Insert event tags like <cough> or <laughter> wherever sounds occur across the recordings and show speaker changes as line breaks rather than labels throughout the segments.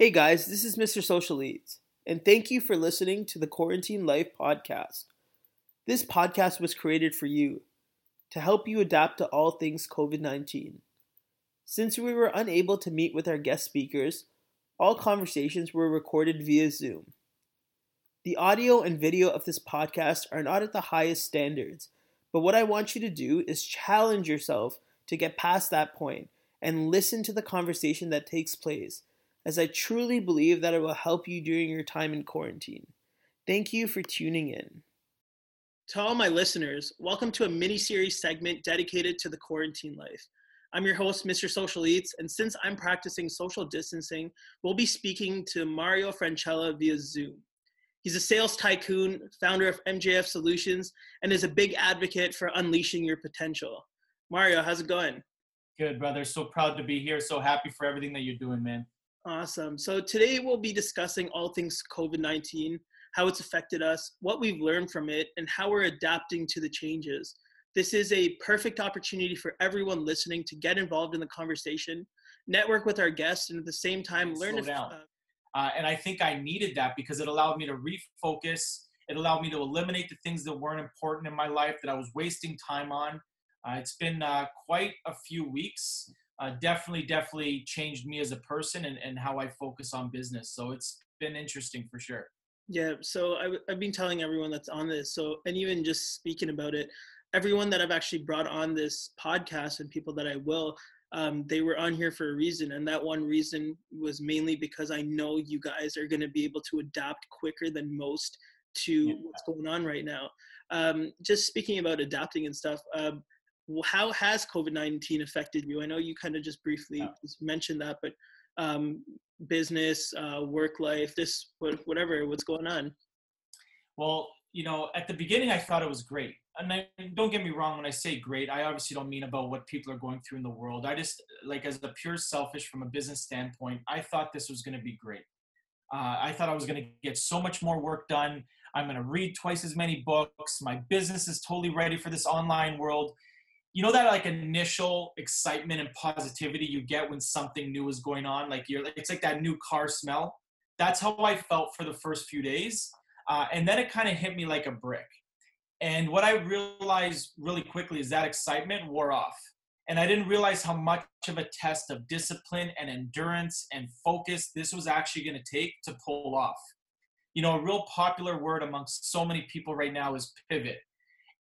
Hey guys, this is Mr. Social Eats, and thank you for listening to the Quarantine Life podcast. This podcast was created for you to help you adapt to all things COVID 19. Since we were unable to meet with our guest speakers, all conversations were recorded via Zoom. The audio and video of this podcast are not at the highest standards, but what I want you to do is challenge yourself to get past that point and listen to the conversation that takes place, as I truly believe that it will help you during your time in quarantine. Thank you for tuning in. To all my listeners, welcome to a mini series segment dedicated to the quarantine life. I'm your host, Mr. Social Eats, and since I'm practicing social distancing, we'll be speaking to Mario Francella via Zoom. He's a sales tycoon, founder of MJF Solutions, and is a big advocate for unleashing your potential. Mario, how's it going?
Good, brother. So proud to be here. So happy for everything that you're doing, man.
Awesome. So today we'll be discussing all things COVID 19, how it's affected us, what we've learned from it, and how we're adapting to the changes. This is a perfect opportunity for everyone listening to get involved in the conversation, network with our guests, and at the same time learn.
Slow down. Uh, uh, and I think I needed that because it allowed me to refocus. It allowed me to eliminate the things that weren't important in my life that I was wasting time on. Uh, it's been uh, quite a few weeks. Uh, definitely, definitely changed me as a person and, and how I focus on business. So it's been interesting for sure.
Yeah. So I, I've been telling everyone that's on this. So, and even just speaking about it, everyone that I've actually brought on this podcast and people that I will, um, they were on here for a reason and that one reason was mainly because i know you guys are going to be able to adapt quicker than most to yeah. what's going on right now um, just speaking about adapting and stuff um, how has covid-19 affected you i know you kind of just briefly just mentioned that but um, business uh, work life this whatever what's going on
well you know at the beginning i thought it was great and I, don't get me wrong when I say great, I obviously don't mean about what people are going through in the world. I just like as a pure selfish from a business standpoint, I thought this was going to be great. Uh, I thought I was going to get so much more work done. I'm going to read twice as many books. My business is totally ready for this online world. You know that like initial excitement and positivity you get when something new is going on. Like you're, it's like that new car smell. That's how I felt for the first few days, uh, and then it kind of hit me like a brick and what I realized really quickly is that excitement wore off. And I didn't realize how much of a test of discipline and endurance and focus this was actually going to take to pull off. You know, a real popular word amongst so many people right now is pivot.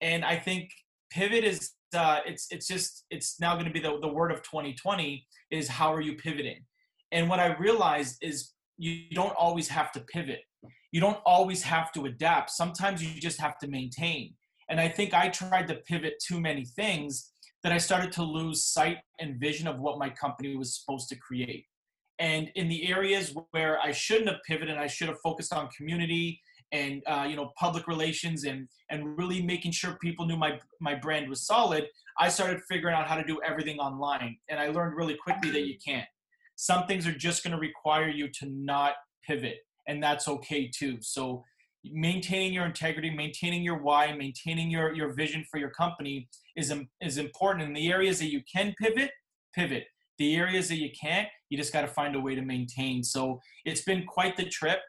And I think pivot is uh, it's it's just it's now going to be the, the word of 2020 is how are you pivoting and what i realized is you don't always have to pivot you don't always have to adapt. Sometimes you just have to maintain. And I think I tried to pivot too many things that I started to lose sight and vision of what my company was supposed to create. And in the areas where I shouldn't have pivoted, I should have focused on community and uh, you know public relations and and really making sure people knew my my brand was solid. I started figuring out how to do everything online, and I learned really quickly that you can't. Some things are just going to require you to not pivot and that's okay too. So maintaining your integrity, maintaining your why, maintaining your, your vision for your company is, is important. In the areas that you can pivot, pivot. The areas that you can't, you just got to find a way to maintain. So it's been quite the trip.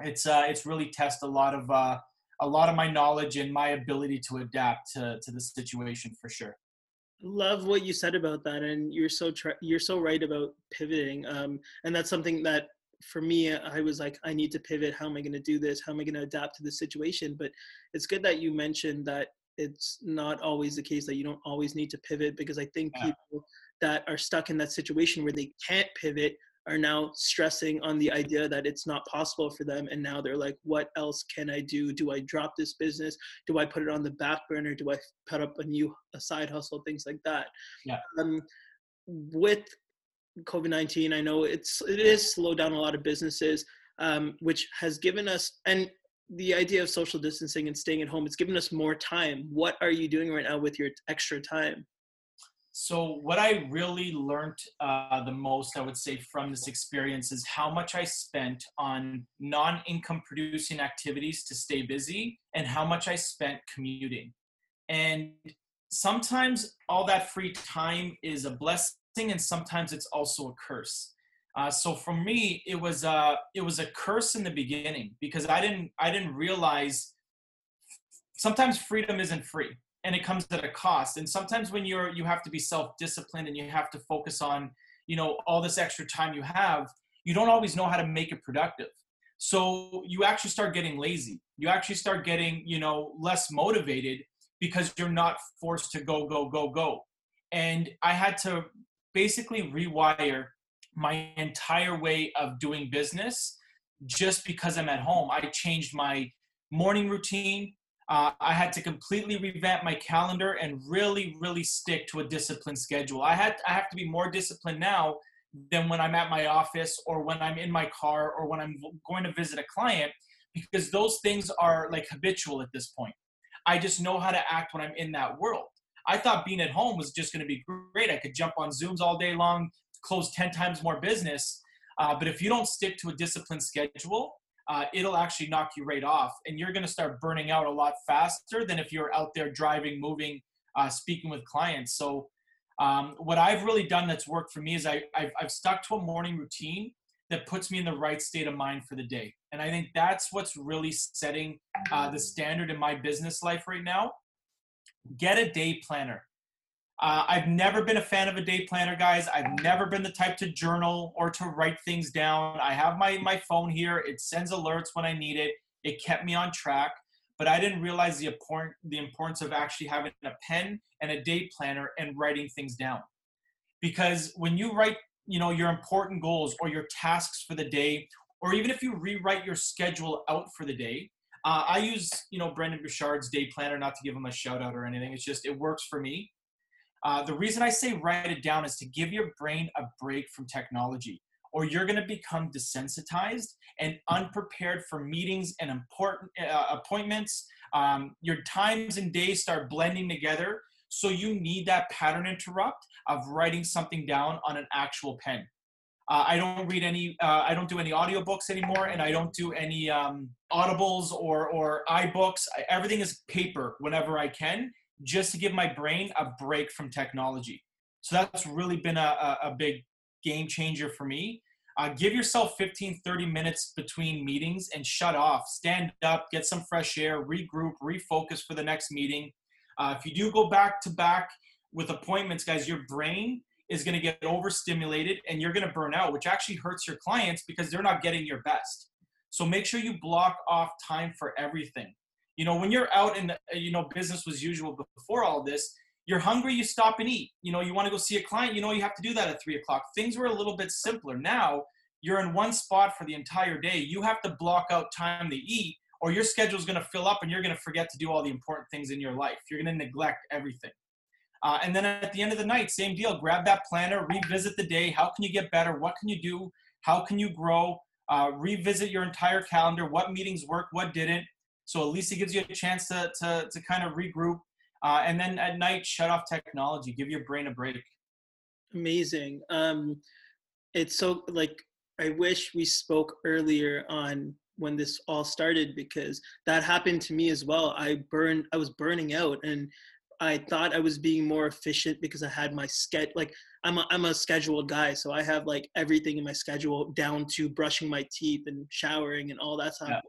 It's uh, it's really test a lot of uh, a lot of my knowledge and my ability to adapt to to the situation for sure
love what you said about that and you're so you're so right about pivoting um, and that's something that for me, I was like, I need to pivot. How am I going to do this? How am I going to adapt to the situation? But it's good that you mentioned that it's not always the case that you don't always need to pivot because I think yeah. people that are stuck in that situation where they can't pivot are now stressing on the idea that it's not possible for them and now they're like what else can i do do i drop this business do i put it on the back burner do i put up a new a side hustle things like that
yeah
um, with COVID nineteen. I know it's it is slowed down a lot of businesses, um, which has given us and the idea of social distancing and staying at home. It's given us more time. What are you doing right now with your extra time?
So what I really learned uh, the most, I would say, from this experience is how much I spent on non-income producing activities to stay busy, and how much I spent commuting. And sometimes all that free time is a blessing and sometimes it's also a curse. Uh, so for me, it was uh, it was a curse in the beginning because I didn't I didn't realize sometimes freedom isn't free and it comes at a cost. And sometimes when you're you have to be self disciplined and you have to focus on you know all this extra time you have, you don't always know how to make it productive. So you actually start getting lazy. You actually start getting you know less motivated because you're not forced to go go go go. And I had to basically rewire my entire way of doing business just because I'm at home. I changed my morning routine. Uh, I had to completely revamp my calendar and really, really stick to a disciplined schedule. I had I have to be more disciplined now than when I'm at my office or when I'm in my car or when I'm going to visit a client because those things are like habitual at this point. I just know how to act when I'm in that world. I thought being at home was just going to be great. I could jump on Zooms all day long, close 10 times more business. Uh, but if you don't stick to a disciplined schedule, uh, it'll actually knock you right off. And you're going to start burning out a lot faster than if you're out there driving, moving, uh, speaking with clients. So, um, what I've really done that's worked for me is I, I've, I've stuck to a morning routine that puts me in the right state of mind for the day. And I think that's what's really setting uh, the standard in my business life right now. Get a day planner. Uh, I've never been a fan of a day planner, guys. I've never been the type to journal or to write things down. I have my, my phone here. It sends alerts when I need it. It kept me on track, but I didn't realize the, important, the importance of actually having a pen and a day planner and writing things down. Because when you write, you know, your important goals or your tasks for the day, or even if you rewrite your schedule out for the day, uh, I use, you know, Brendon Burchard's day planner, not to give him a shout out or anything. It's just, it works for me uh, the reason I say write it down is to give your brain a break from technology, or you're going to become desensitized and unprepared for meetings and important uh, appointments. Um, your times and days start blending together. So you need that pattern interrupt of writing something down on an actual pen. Uh, I don't read any. Uh, I don't do any audiobooks anymore, and I don't do any um, audibles or or iBooks. Everything is paper whenever I can, just to give my brain a break from technology. So that's really been a, a, big game changer for me. Uh, give yourself 15, 30 minutes between meetings and shut off. Stand up, get some fresh air, regroup, refocus for the next meeting. Uh, if you do go back to back with appointments, guys, your brain is going to get overstimulated and you're going to burn out, which actually hurts your clients because they're not getting your best. So make sure you block off time for everything. You know, when you're out in the, you know, business was usual before all this, you're hungry, you stop and eat. You know, you want to go see a client, you know, you have to do that at three o'clock. Things were a little bit simpler. Now you're in one spot for the entire day. You have to block out time to eat, or your schedule is going to fill up and you're going to forget to do all the important things in your life. You're going to neglect everything. Uh, and then at the end of the night, same deal. Grab that planner, revisit the day. How can you get better? What can you do? How can you grow? Uh, revisit your entire calendar. What meetings worked? What didn't? So at least it gives you a chance to, to, to kind of regroup. Uh, and then at night, shut off technology, give your brain a break.
Amazing. Um, it's so like, I wish we spoke earlier on when this all started because that happened to me as well. I burned, I was burning out and I thought I was being more efficient because I had my schedule. Like I'm a, I'm a scheduled guy, so I have like everything in my schedule down to brushing my teeth and showering and all that stuff. Yeah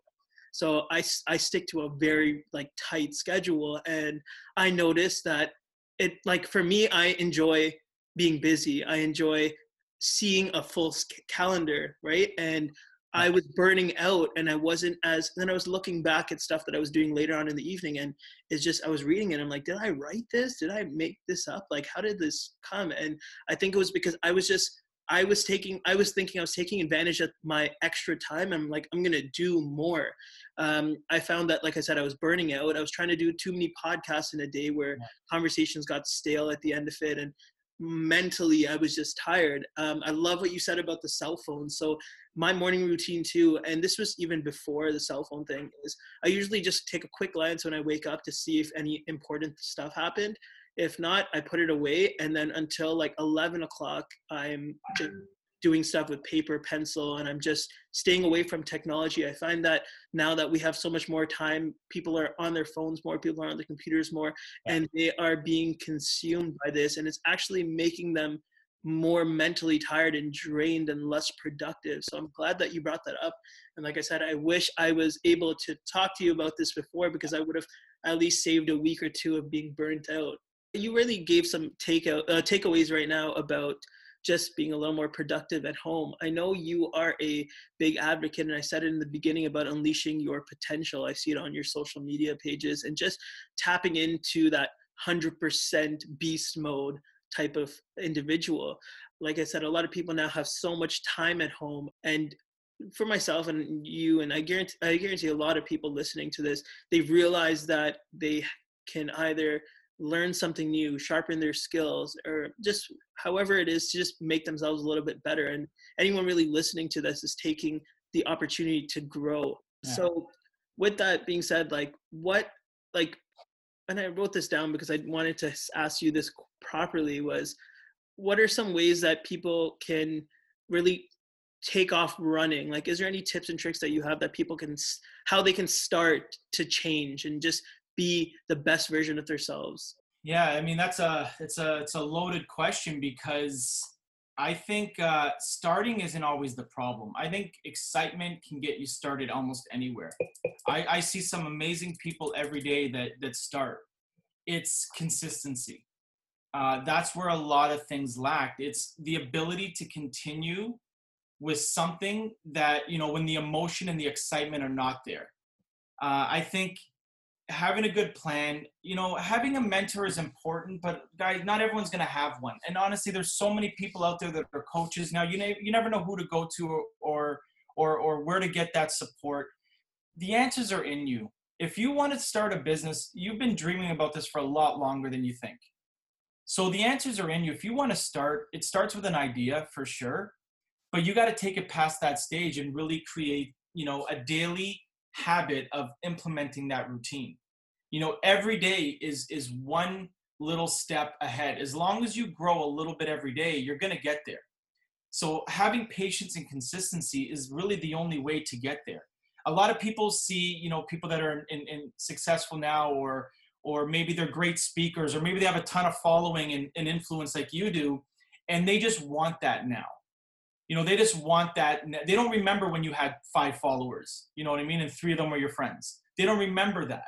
so I, I stick to a very like tight schedule and i noticed that it like for me i enjoy being busy. I enjoy seeing a full calendar right? And i was burning out and i wasn't as then i was looking back at stuff that i was doing later on in the evening and it's just i was reading it i'm like did i write this? Did i make this up? Like how did this come? And i think it was because i was just I was taking, I was thinking I was taking advantage of my extra time. I'm like, I'm gonna do more. Um, I found that, like I said, I was burning out. I was trying to do too many podcasts in a day where yeah. conversations got stale at the end of it, and mentally I was just tired. Um, I love what you said about the cell phone. So my morning routine too, and this was even before the cell phone thing, is I usually just take a quick glance when I wake up to see if any important stuff happened. If not, I put it away, and then until like 11 o'clock, I'm just doing stuff with paper, pencil, and I'm just staying away from technology. I find that now that we have so much more time, people are on their phones more, people are on their computers more, and they are being consumed by this, and it's actually making them more mentally tired and drained and less productive. So I'm glad that you brought that up. And like I said, I wish I was able to talk to you about this before because I would have at least saved a week or two of being burnt out. You really gave some takeout uh, takeaways right now about just being a little more productive at home. I know you are a big advocate, and I said it in the beginning about unleashing your potential. I see it on your social media pages and just tapping into that 100% beast mode type of individual. Like I said, a lot of people now have so much time at home and for myself and you and I guarantee I guarantee a lot of people listening to this, they realize that they can either learn something new, sharpen their skills, or just however it is to just make themselves a little bit better. And anyone really listening to this is taking the opportunity to grow. Yeah. So with that being said, like what like and I wrote this down because I wanted to ask you this properly was what are some ways that people can really take off running like is there any tips and tricks that you have that people can how they can start to change and just be the best version of themselves?
Yeah i mean that's a it's a it's a loaded question because i think uh, starting isn't always the problem. I think excitement can get you started almost anywhere. I i see some amazing people every day that that start. It's consistency. Uh, that's where a lot of things lack. It's the ability to continue with something that, you know, when the emotion and the excitement are not there. Uh, I think having a good plan, you know, having a mentor is important, but guys, not everyone's going to have one. And honestly, there's so many people out there that are coaches now. You know, you never know who to go to or or or where to get that support. The answers are in you. If you want to start a business, you've been dreaming about this for a lot longer than you think. So the answers are in you. If you want to start, it starts with an idea for sure, but you got to take it past that stage and really create, you know, a daily habit of implementing that routine. You know, every day is is one little step ahead. As long as you grow a little bit every day, you're going to get there. So having patience and consistency is really the only way to get there. A lot of people see, you know, people that are in, in successful now or or maybe they're great speakers, or maybe they have a ton of following and, and influence like you do, and they just want that now. You know, they just want that. They don't remember when you had five followers, you know what I mean? And three of them were your friends. They don't remember that.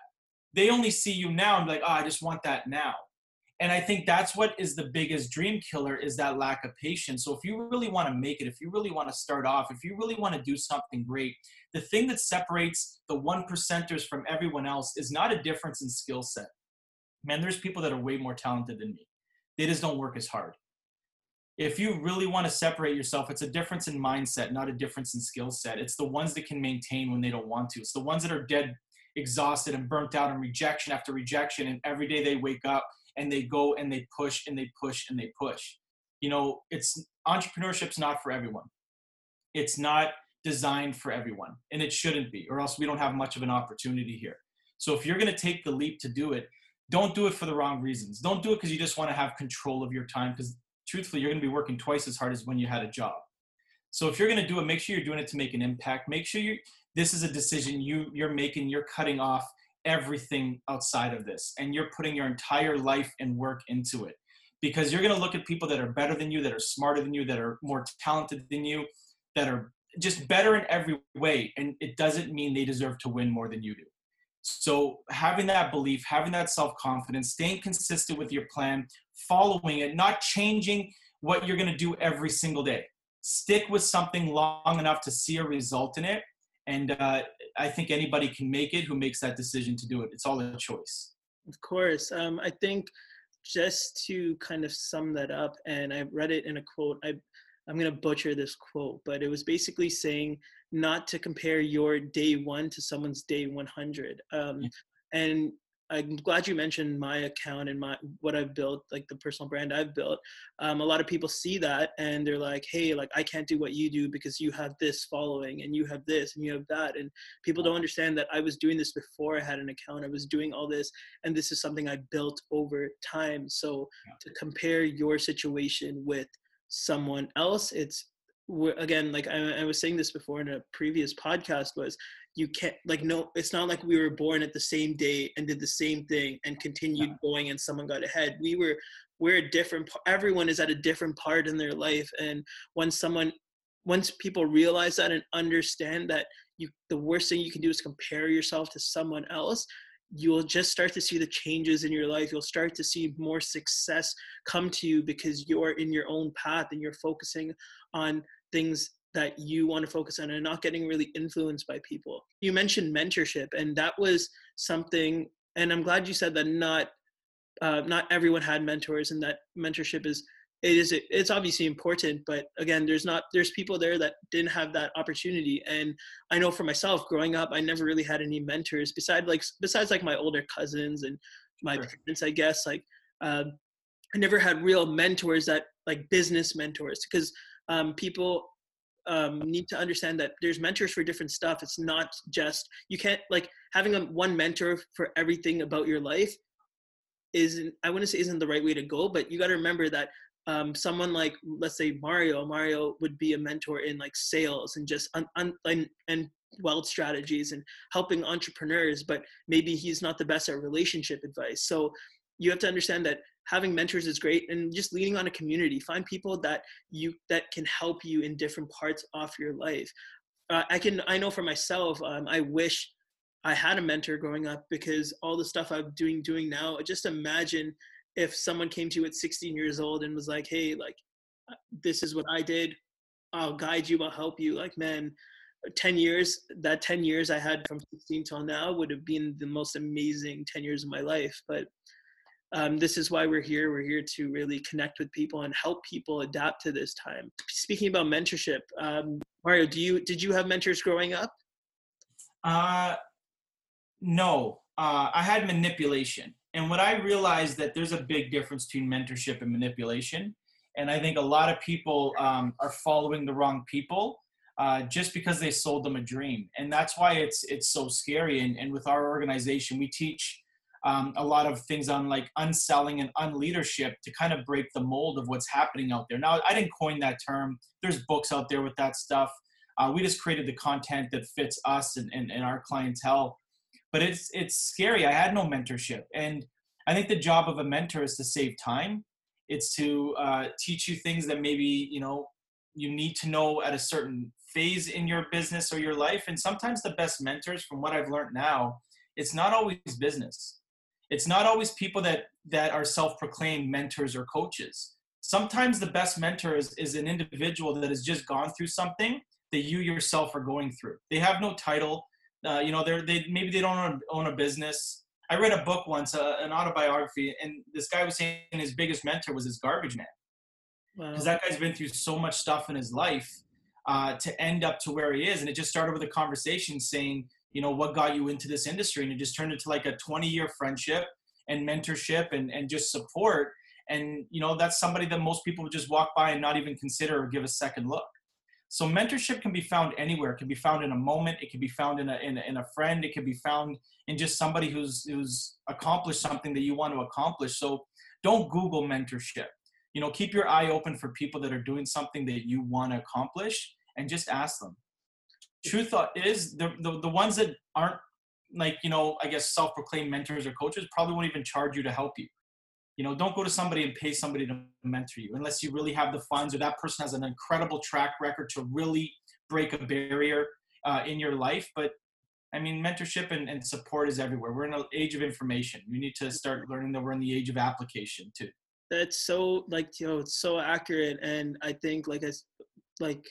They only see you now and be like, oh, I just want that now and i think that's what is the biggest dream killer is that lack of patience so if you really want to make it if you really want to start off if you really want to do something great the thing that separates the one percenters from everyone else is not a difference in skill set man there's people that are way more talented than me they just don't work as hard if you really want to separate yourself it's a difference in mindset not a difference in skill set it's the ones that can maintain when they don't want to it's the ones that are dead exhausted and burnt out and rejection after rejection and every day they wake up and they go and they push and they push and they push. You know, it's entrepreneurship's not for everyone. It's not designed for everyone, and it shouldn't be, or else we don't have much of an opportunity here. So if you're going to take the leap to do it, don't do it for the wrong reasons. Don't do it because you just want to have control of your time. Because truthfully, you're going to be working twice as hard as when you had a job. So if you're going to do it, make sure you're doing it to make an impact. Make sure you this is a decision you you're making. You're cutting off everything outside of this and you're putting your entire life and work into it because you're going to look at people that are better than you that are smarter than you that are more talented than you that are just better in every way and it doesn't mean they deserve to win more than you do so having that belief having that self-confidence staying consistent with your plan following it not changing what you're going to do every single day stick with something long enough to see a result in it and uh, I think anybody can make it who makes that decision to do it. It's all a choice.
Of course. Um, I think just to kind of sum that up, and I read it in a quote. I, I'm going to butcher this quote, but it was basically saying not to compare your day one to someone's day 100. Um, and I'm glad you mentioned my account and my what I've built, like the personal brand I've built. Um, a lot of people see that and they're like, "Hey, like I can't do what you do because you have this following and you have this and you have that." And people don't understand that I was doing this before I had an account. I was doing all this, and this is something I built over time. So to compare your situation with someone else, it's again like I, I was saying this before in a previous podcast was you can't like no it's not like we were born at the same day and did the same thing and continued going and someone got ahead. We were we're a different everyone is at a different part in their life. And when someone once people realize that and understand that you the worst thing you can do is compare yourself to someone else you'll just start to see the changes in your life. You'll start to see more success come to you because you're in your own path and you're focusing on things that you want to focus on and not getting really influenced by people you mentioned mentorship and that was something and i'm glad you said that not uh, not everyone had mentors and that mentorship is it is it's obviously important but again there's not there's people there that didn't have that opportunity and i know for myself growing up i never really had any mentors besides like besides like my older cousins and my sure. parents i guess like um, i never had real mentors that like business mentors because um, people um, need to understand that there's mentors for different stuff it's not just you can't like having a one mentor for everything about your life isn't i wouldn't say isn't the right way to go but you got to remember that um, someone like let's say Mario, Mario would be a mentor in like sales and just un, un, and, and wealth strategies and helping entrepreneurs, but maybe he's not the best at relationship advice. So you have to understand that having mentors is great and just leaning on a community. Find people that you that can help you in different parts of your life. Uh, I can I know for myself, um, I wish I had a mentor growing up because all the stuff I'm doing doing now. Just imagine if someone came to you at 16 years old and was like, hey, like, uh, this is what I did, I'll guide you, I'll help you. Like, man, 10 years, that 10 years I had from 16 till now would have been the most amazing 10 years of my life. But um, this is why we're here. We're here to really connect with people and help people adapt to this time. Speaking about mentorship, um, Mario, do you did you have mentors growing up?
Uh, no, uh, I had manipulation. And what I realized that there's a big difference between mentorship and manipulation. And I think a lot of people um, are following the wrong people uh, just because they sold them a dream. And that's why it's it's so scary. And, and with our organization, we teach um, a lot of things on like unselling and unleadership to kind of break the mold of what's happening out there. Now, I didn't coin that term. There's books out there with that stuff. Uh, we just created the content that fits us and, and, and our clientele but it's it's scary i had no mentorship and i think the job of a mentor is to save time it's to uh, teach you things that maybe you know you need to know at a certain phase in your business or your life and sometimes the best mentors from what i've learned now it's not always business it's not always people that that are self-proclaimed mentors or coaches sometimes the best mentor is, is an individual that has just gone through something that you yourself are going through they have no title uh, you know, they're they maybe they don't own, own a business. I read a book once, uh, an autobiography, and this guy was saying his biggest mentor was his garbage man, because wow. that guy's been through so much stuff in his life uh, to end up to where he is, and it just started with a conversation saying, you know, what got you into this industry, and it just turned into like a 20 year friendship and mentorship and and just support, and you know, that's somebody that most people would just walk by and not even consider or give a second look. So mentorship can be found anywhere. It can be found in a moment. It can be found in a, in a, in a friend. It can be found in just somebody who's who's accomplished something that you want to accomplish. So don't Google mentorship. You know, keep your eye open for people that are doing something that you want to accomplish, and just ask them. Truth is, the, the the ones that aren't like you know, I guess self-proclaimed mentors or coaches probably won't even charge you to help you. You know don't go to somebody and pay somebody to mentor you unless you really have the funds or that person has an incredible track record to really break a barrier uh, in your life. But i mean mentorship and, and support is everywhere. We're in an age of information. We need to start learning that we're in the age of application too.
That's so like you know it's so accurate. And i think like as like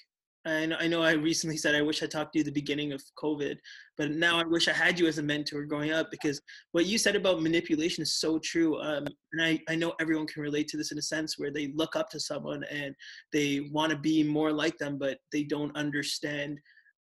and I know I recently said I wish I talked to you the beginning of COVID, but now I wish I had you as a mentor growing up because what you said about manipulation is so true. Um, and I, I know everyone can relate to this in a sense where they look up to someone and they want to be more like them, but they don't understand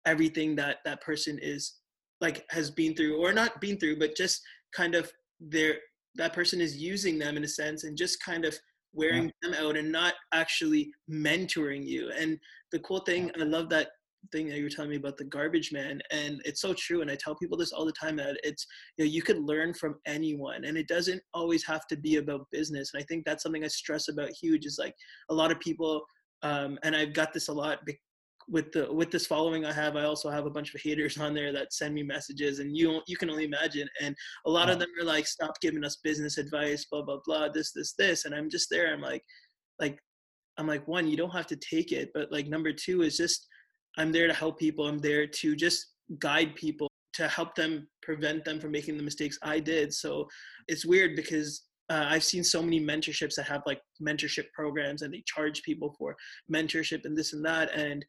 everything that that person is like has been through or not been through, but just kind of their that person is using them in a sense and just kind of wearing yeah. them out and not actually mentoring you. And the cool thing, I love that thing that you were telling me about the garbage man and it's so true and i tell people this all the time that it's you know you could learn from anyone and it doesn't always have to be about business and i think that's something i stress about huge is like a lot of people um, and i've got this a lot with the with this following I have, I also have a bunch of haters on there that send me messages, and you you can only imagine. And a lot of them are like, "Stop giving us business advice," blah blah blah, this this this, and I'm just there. I'm like, like, I'm like, one, you don't have to take it, but like number two is just, I'm there to help people. I'm there to just guide people to help them prevent them from making the mistakes I did. So it's weird because uh, I've seen so many mentorships that have like mentorship programs and they charge people for mentorship and this and that. And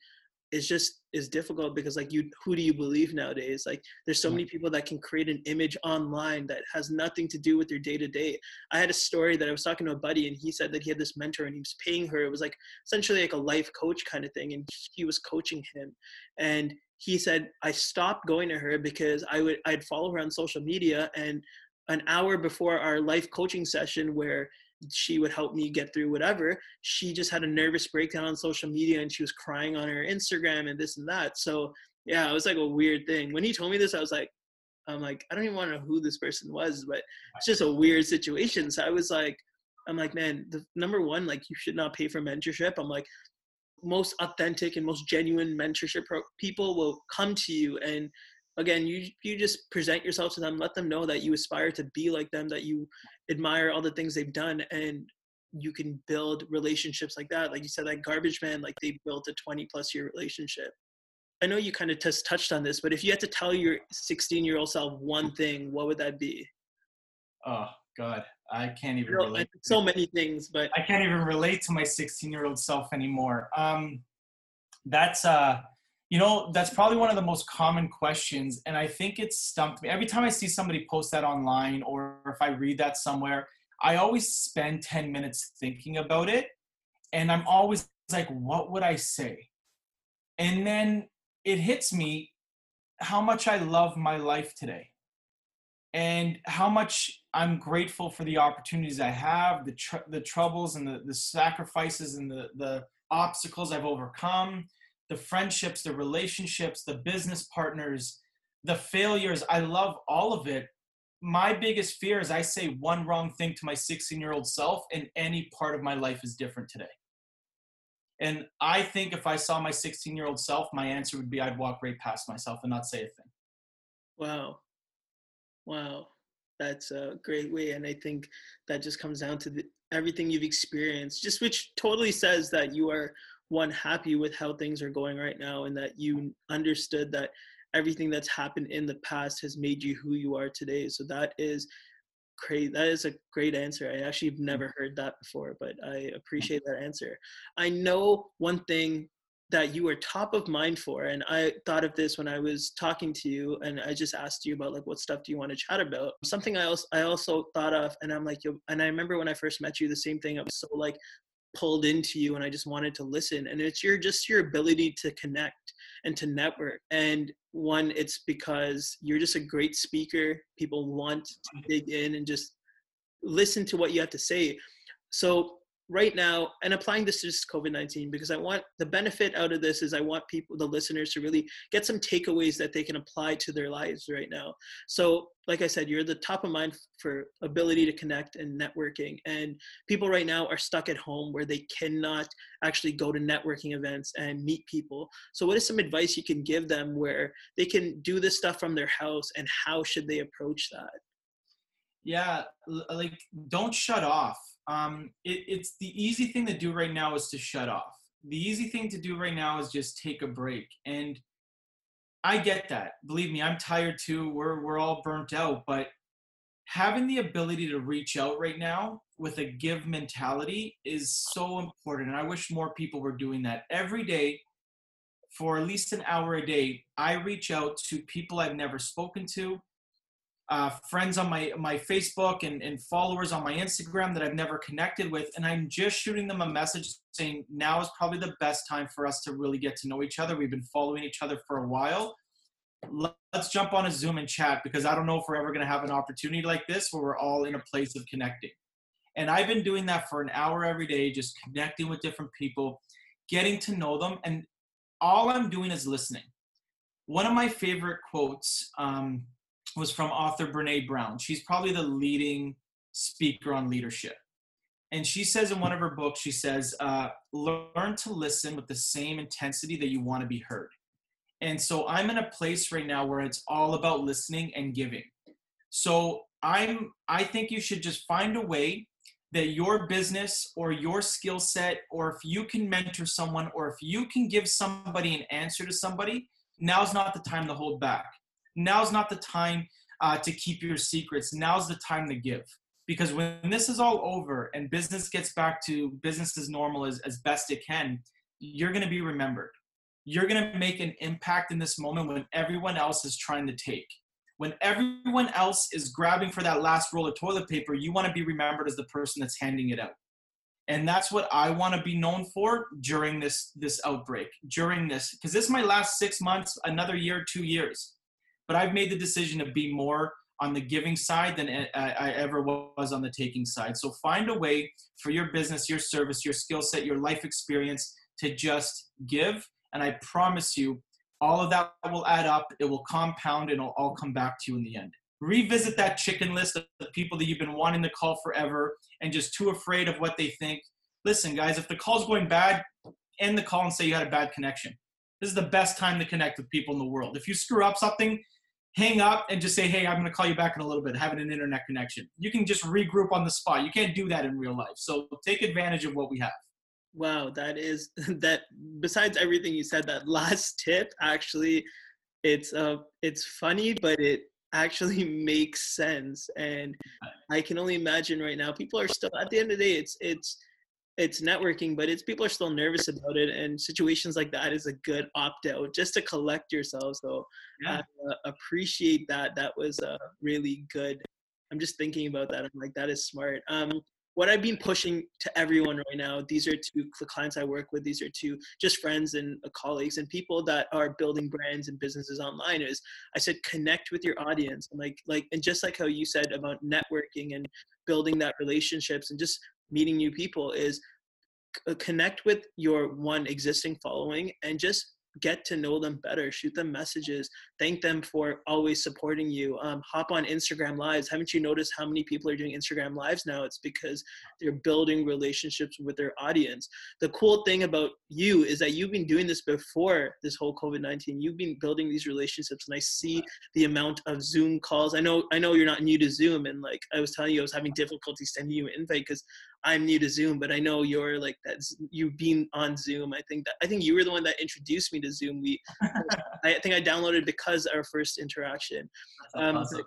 it's just is difficult because like you who do you believe nowadays? Like there's so many people that can create an image online that has nothing to do with your day to day i had a story that i was talking to a buddy and he said that he had this mentor and he was paying her. It was like essentially like a life coach kind of thing and he was coaching him. And he said i stopped going to her because i would i'd follow her on social media and an hour before our life coaching session where she would help me get through whatever. She just had a nervous breakdown on social media and she was crying on her Instagram and this and that. So yeah, it was like a weird thing. When he told me this, I was like, I'm like, I don't even want to know who this person was, but it's just a weird situation. So I was like, I'm like, man, the number one, like you should not pay for mentorship. I'm like, most authentic and most genuine mentorship pro- people will come to you and again you you just present yourself to them let them know that you aspire to be like them that you admire all the things they've done and you can build relationships like that. Like you said that garbage man like they built a 20 plus year relationship. I know you kind of just touched on this but if you had to tell your 16 year old self one thing what would that be?
Oh god. I can't even
relate so many things but
i can't even relate to my 16 year old self anymore. Um that's uh you know, that's probably one of the most common questions. And I think it's stumped me. Every time I see somebody post that online or if I read that somewhere, I always spend 10 minutes thinking about it. And I'm always like, what would I say? And then it hits me how much I love my life today and how much I'm grateful for the opportunities I have, the, tr- the troubles and the, the sacrifices and the, the obstacles I've overcome the friendships, the relationships, the business partners, the failures. I love all of it. My biggest fear is I say one wrong thing to my 16 year old self, and any part of my life is different today. And I think if I saw my 16 year old self, my answer would be I'd walk right past myself and not say a thing.
Wow. Wow. That's a great way. And I think that just comes down to the, everything you've experienced, just which totally says that you are one happy with how things are going right now and that you understood that everything that's happened in the past has made you who you are today. So that is great that is a great answer. I actually have hmm. never heard that before but i hmm. appreciate that answer. I know one thing that you are top of mind for and i thought of this when i was talking to you and i just asked you about like what stuff do you want to chat about? Something i also i also thought of and i'm like and i remember when i first met you the same thing. I was so like pulled into you and I just wanted to listen. And it's your just your ability to connect and to network. And one, it's because you're just a great speaker. People want to dig in and just listen to what you have to say. So right now and applying this to just covid-19 because i want the benefit out of this is i want people the listeners to really get some takeaways that they can apply to their lives right now. So like i said you're the top of mind for ability to connect and networking and people right now are stuck at home where they cannot actually go to networking events and meet people. So what is some advice you can give them where they can do this stuff from their house and how should they approach that?
Yeah like don't shut off um, it, it's the easy thing to do right now is to shut off. The easy thing to do right now is just take a break. And I get that. Believe me, I'm tired too. We're we're all burnt out, but having the ability to reach out right now with a give mentality is so important. And I wish more people were doing that every day for at least an hour a day. I reach out to people I've never spoken to, uh, friends on my my Facebook and, and followers on my Instagram that I've never connected with, and I'm just shooting them a message saying now is probably the best time for us to really get to know each other. We've been following each other for a while. Let's jump on a Zoom and chat because I don't know if we're ever going to have an opportunity like this where we're all in a place of connecting. And I've been doing that for an hour every day, just connecting with different people, getting to know them, and all I'm doing is listening. One of my favorite quotes. Um, was from author Brene Brown. She's probably the leading speaker on leadership. And she says in one of her books, she says, uh, learn to listen with the same intensity that you want to be heard. And so I'm in a place right now where it's all about listening and giving. So I'm I think you should just find a way that your business or your skill set or if you can mentor someone or if you can give somebody an answer to somebody, now's not the time to hold back. Now's not the time uh, to keep your secrets. Now's the time to give. Because when this is all over and business gets back to business as normal as, as best it can, you're going to be remembered. You're going to make an impact in this moment when everyone else is trying to take. When everyone else is grabbing for that last roll of toilet paper, you want to be remembered as the person that's handing it out. And that's what I want to be known for during this this outbreak, during this because this is my last 6 months, another year, 2 years. But I've made the decision to be more on the giving side than I, ever was on the taking side. So find a way for your business, your service, your skill set, your life experience to just give. And I promise you, all of that will add up. It will compound and it'll all come back to you in the end. Revisit that chicken list of the people that you've been wanting to call forever and just too afraid of what they think. Listen, guys, if the call's going bad, end the call and say you had a bad connection. This is the best time to connect with people in the world. If you screw up something, hang up and just say, hey, I'm going to call you back in a little bit, having an internet connection. You can just regroup on the spot. You can't do that in real life. So take advantage of what we have.
Wow, that is <laughs> that besides everything you said, that <laughs> last tip actually it's uh it's funny, but it actually <laughs> makes sense. And I can only imagine right now people are still at the end of the day, it's it's it's networking, but it's people are still nervous about it, and situations like that is a good opt out just to collect yourself. So yeah. I uh, appreciate that. That was uh, really good. I'm just thinking about that. I'm like, that is smart. Um, what I've been pushing to everyone right now, these are two the clients I work with, these are two just friends and uh, colleagues and people that are building brands and businesses online is I said connect with your audience and like like and just like how you said about networking and building that relationships and just meeting new people is uh, connect with your one existing following and just get to know them better shoot them messages thank them for always supporting you um, hop on instagram lives. Haven't you noticed how many people are doing instagram lives now? It's because they're building relationships with their audience. The cool thing about you is that you've been doing this before this whole covid-19 you've been building these relationships and i see the amount of zoom calls. I know i know you're not new to zoom and like i was telling you i was having difficulty sending you an invite because I'm new to Zoom, but I know you're like that. You've been on Zoom. I think that I think you were the one that introduced me to Zoom. We, I think I downloaded because our first interaction. Um, awesome.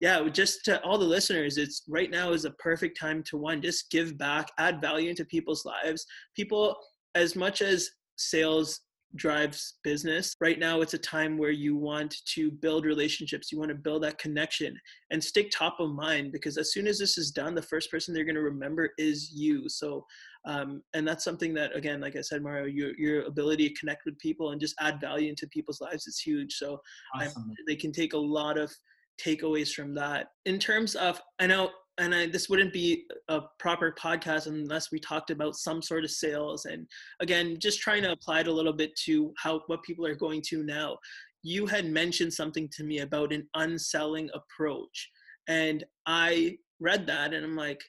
yeah, just to all the listeners, it's right now is a perfect time to one just give back, add value into people's lives. People, as much as sales drives business. Right now, it's a time where you want to build relationships, you want to build that connection and stick top of mind because as soon as this is done, the first person they're going to remember is you. So, um, and that's something that, again, like I said, Mario, your, your ability to connect with people and just add value into people's lives is huge. So, awesome. they can take a lot of takeaways from that. In terms of, I know and I, this wouldn't be a proper podcast unless we talked about some sort of sales. And again just trying to apply it a little bit to how what people are going to now. You had mentioned something to me about an unselling approach and i read that and i'm like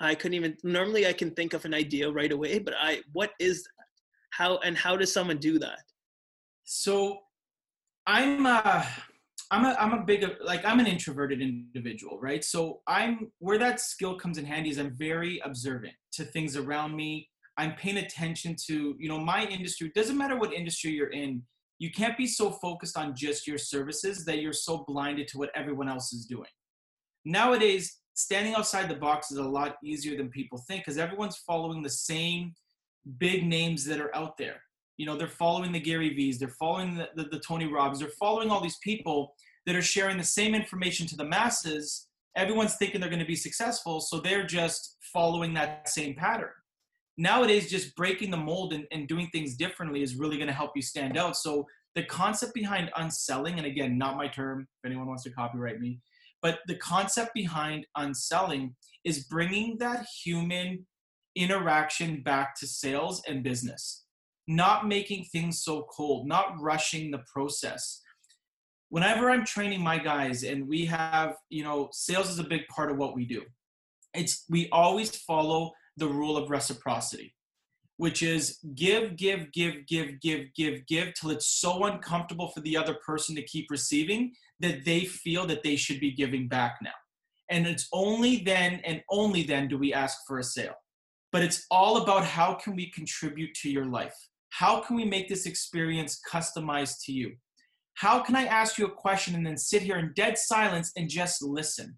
i couldn't even normally i can think of an idea right away but i what is that? How and how does someone do that?
So i'm uh I'm a I'm a big like I'm an introverted individual, right? So I'm where that skill comes in handy is I'm very observant to things around me. I'm paying attention to, you know, my industry. Doesn't matter what industry you're in, you can't be so focused on just your services that you're so blinded to what everyone else is doing. Nowadays, standing outside the box is a lot easier than people think because everyone's following the same big names that are out there you know they're following the gary v's they're following the, the, the, tony robbins they're following all these people that are sharing the same information to the masses. Everyone's thinking they're going to be successful so they're just following that same pattern. Nowadays just breaking the mold and, and doing things differently is really going to help you stand out. So the concept behind unselling and again not my term if anyone wants to copyright me but the concept behind unselling is bringing that human interaction back to sales and business not making things so cold, not rushing the process. Whenever I'm training my guys and we have, you know, sales is a big part of what we do. It's we always follow the rule of reciprocity, which is give, give, give, give, give, give, give till it's so uncomfortable for the other person to keep receiving that they feel that they should be giving back now. And it's only then and only then do we ask for a sale. But it's all about how can we contribute to your life? How can we make this experience customized to you? How can I ask you a question and then sit here in dead silence and just listen?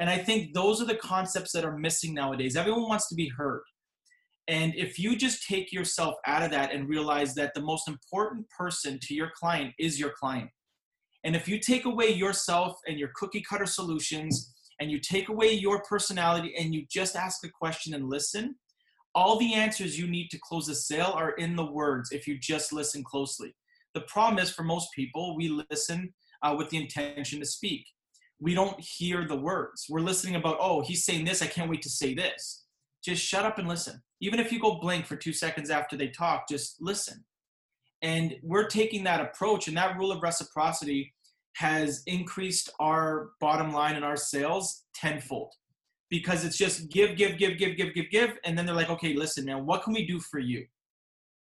And I think those are the concepts that are missing nowadays. Everyone wants to be heard. And if you just take yourself out of that and realize that the most important person to your client is your client. And if you take away yourself and your cookie cutter solutions and you take away your personality and you just ask a question and listen, all the answers you need to close a sale are in the words if you just listen closely. The problem is for most people, we listen uh, with the intention to speak. We don't hear the words. We're listening about, oh, he's saying this, I can't wait to say this. Just shut up and listen. Even if you go blank for two seconds after they talk, just listen. And we're taking that approach, and that rule of reciprocity has increased our bottom line and our sales tenfold because it's just give, give, give, give, give, give, give. And then they're like, okay, listen, now what can we do for you?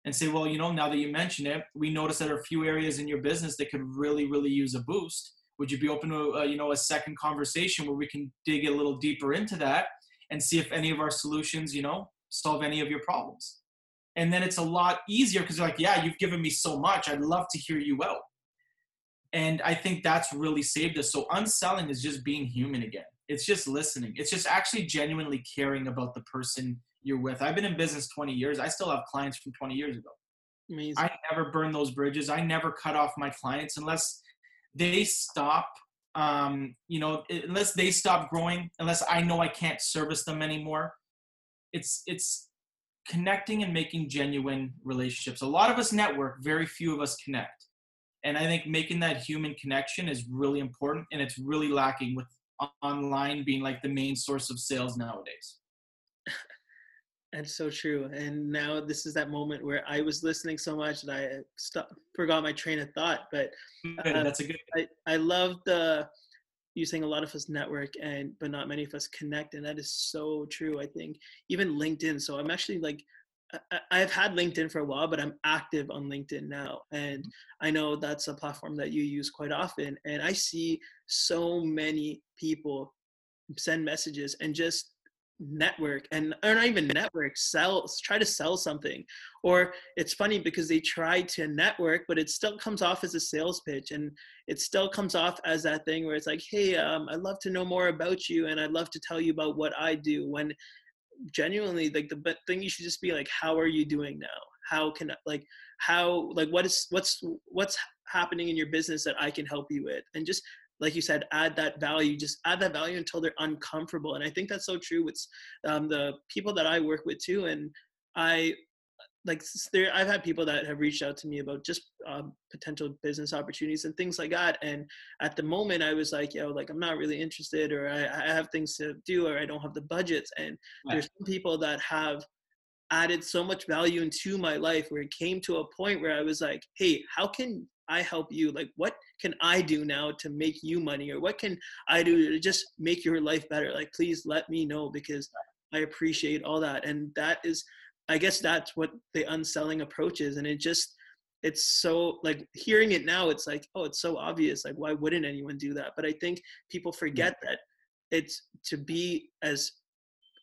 And say, well, you know, now that you mention it, we notice that there are a few areas in your business that could really, really use a boost. Would you be open to, uh, you know, a second conversation where we can dig a little deeper into that and see if any of our solutions, you know, solve any of your problems? And then it's a lot easier because you're like, yeah, you've given me so much. I'd love to hear you out. And I think that's really saved us. So unselling is just being human again. It's just listening. It's just actually genuinely caring about the person you're with. I've been in business 20 years. I still have clients from 20 years ago. Amazing. I never burn those bridges. I never cut off my clients unless they stop um, you know, unless they stop growing, unless I know I can't service them anymore. It's it's connecting and making genuine relationships. A lot of us network, very few of us connect. And I think making that human connection is really important and it's really lacking with online being like the main source of sales nowadays. <laughs>
That's so true. And now this is that moment where I was listening so much that I stopped, forgot my train of thought. But
uh, that's a good.
I, I love the you saying a lot of us network and but not many of us connect, and that is so true. I think even LinkedIn. So I'm actually like I've had LinkedIn for a while, but I'm active on LinkedIn now. And I know that's a platform that you use quite often. And I see so many people send messages and just network and or not even network sell try to sell something or it's funny because they try to network but it still comes off as a sales pitch and it still comes off as that thing where it's like hey um, i'd love to know more about you and i'd love to tell you about what i do when genuinely like the thing you should just be like how are you doing now? How can like how like what is what's what's happening in your business that i can help you with? And just like you said add that value just add that value until they're uncomfortable. And i think that's so true with um, the people that i work with too and i like there i've had people that have reached out to me about just um, potential business opportunities and things like that and at the moment i was like yo like i'm not really interested or i, I have things to do or i don't have the budgets and right. there's some people that have added so much value into my life where it came to a point where i was like hey how can i help you? Like what can i do now to make you money or what can i do to just make your life better? Like please let me know because i appreciate all that and that is I guess that's what the unselling approach is. And it just, it's so like hearing it now, it's like, oh, it's so obvious. Like, why wouldn't anyone do that? But I think people forget that it's to be as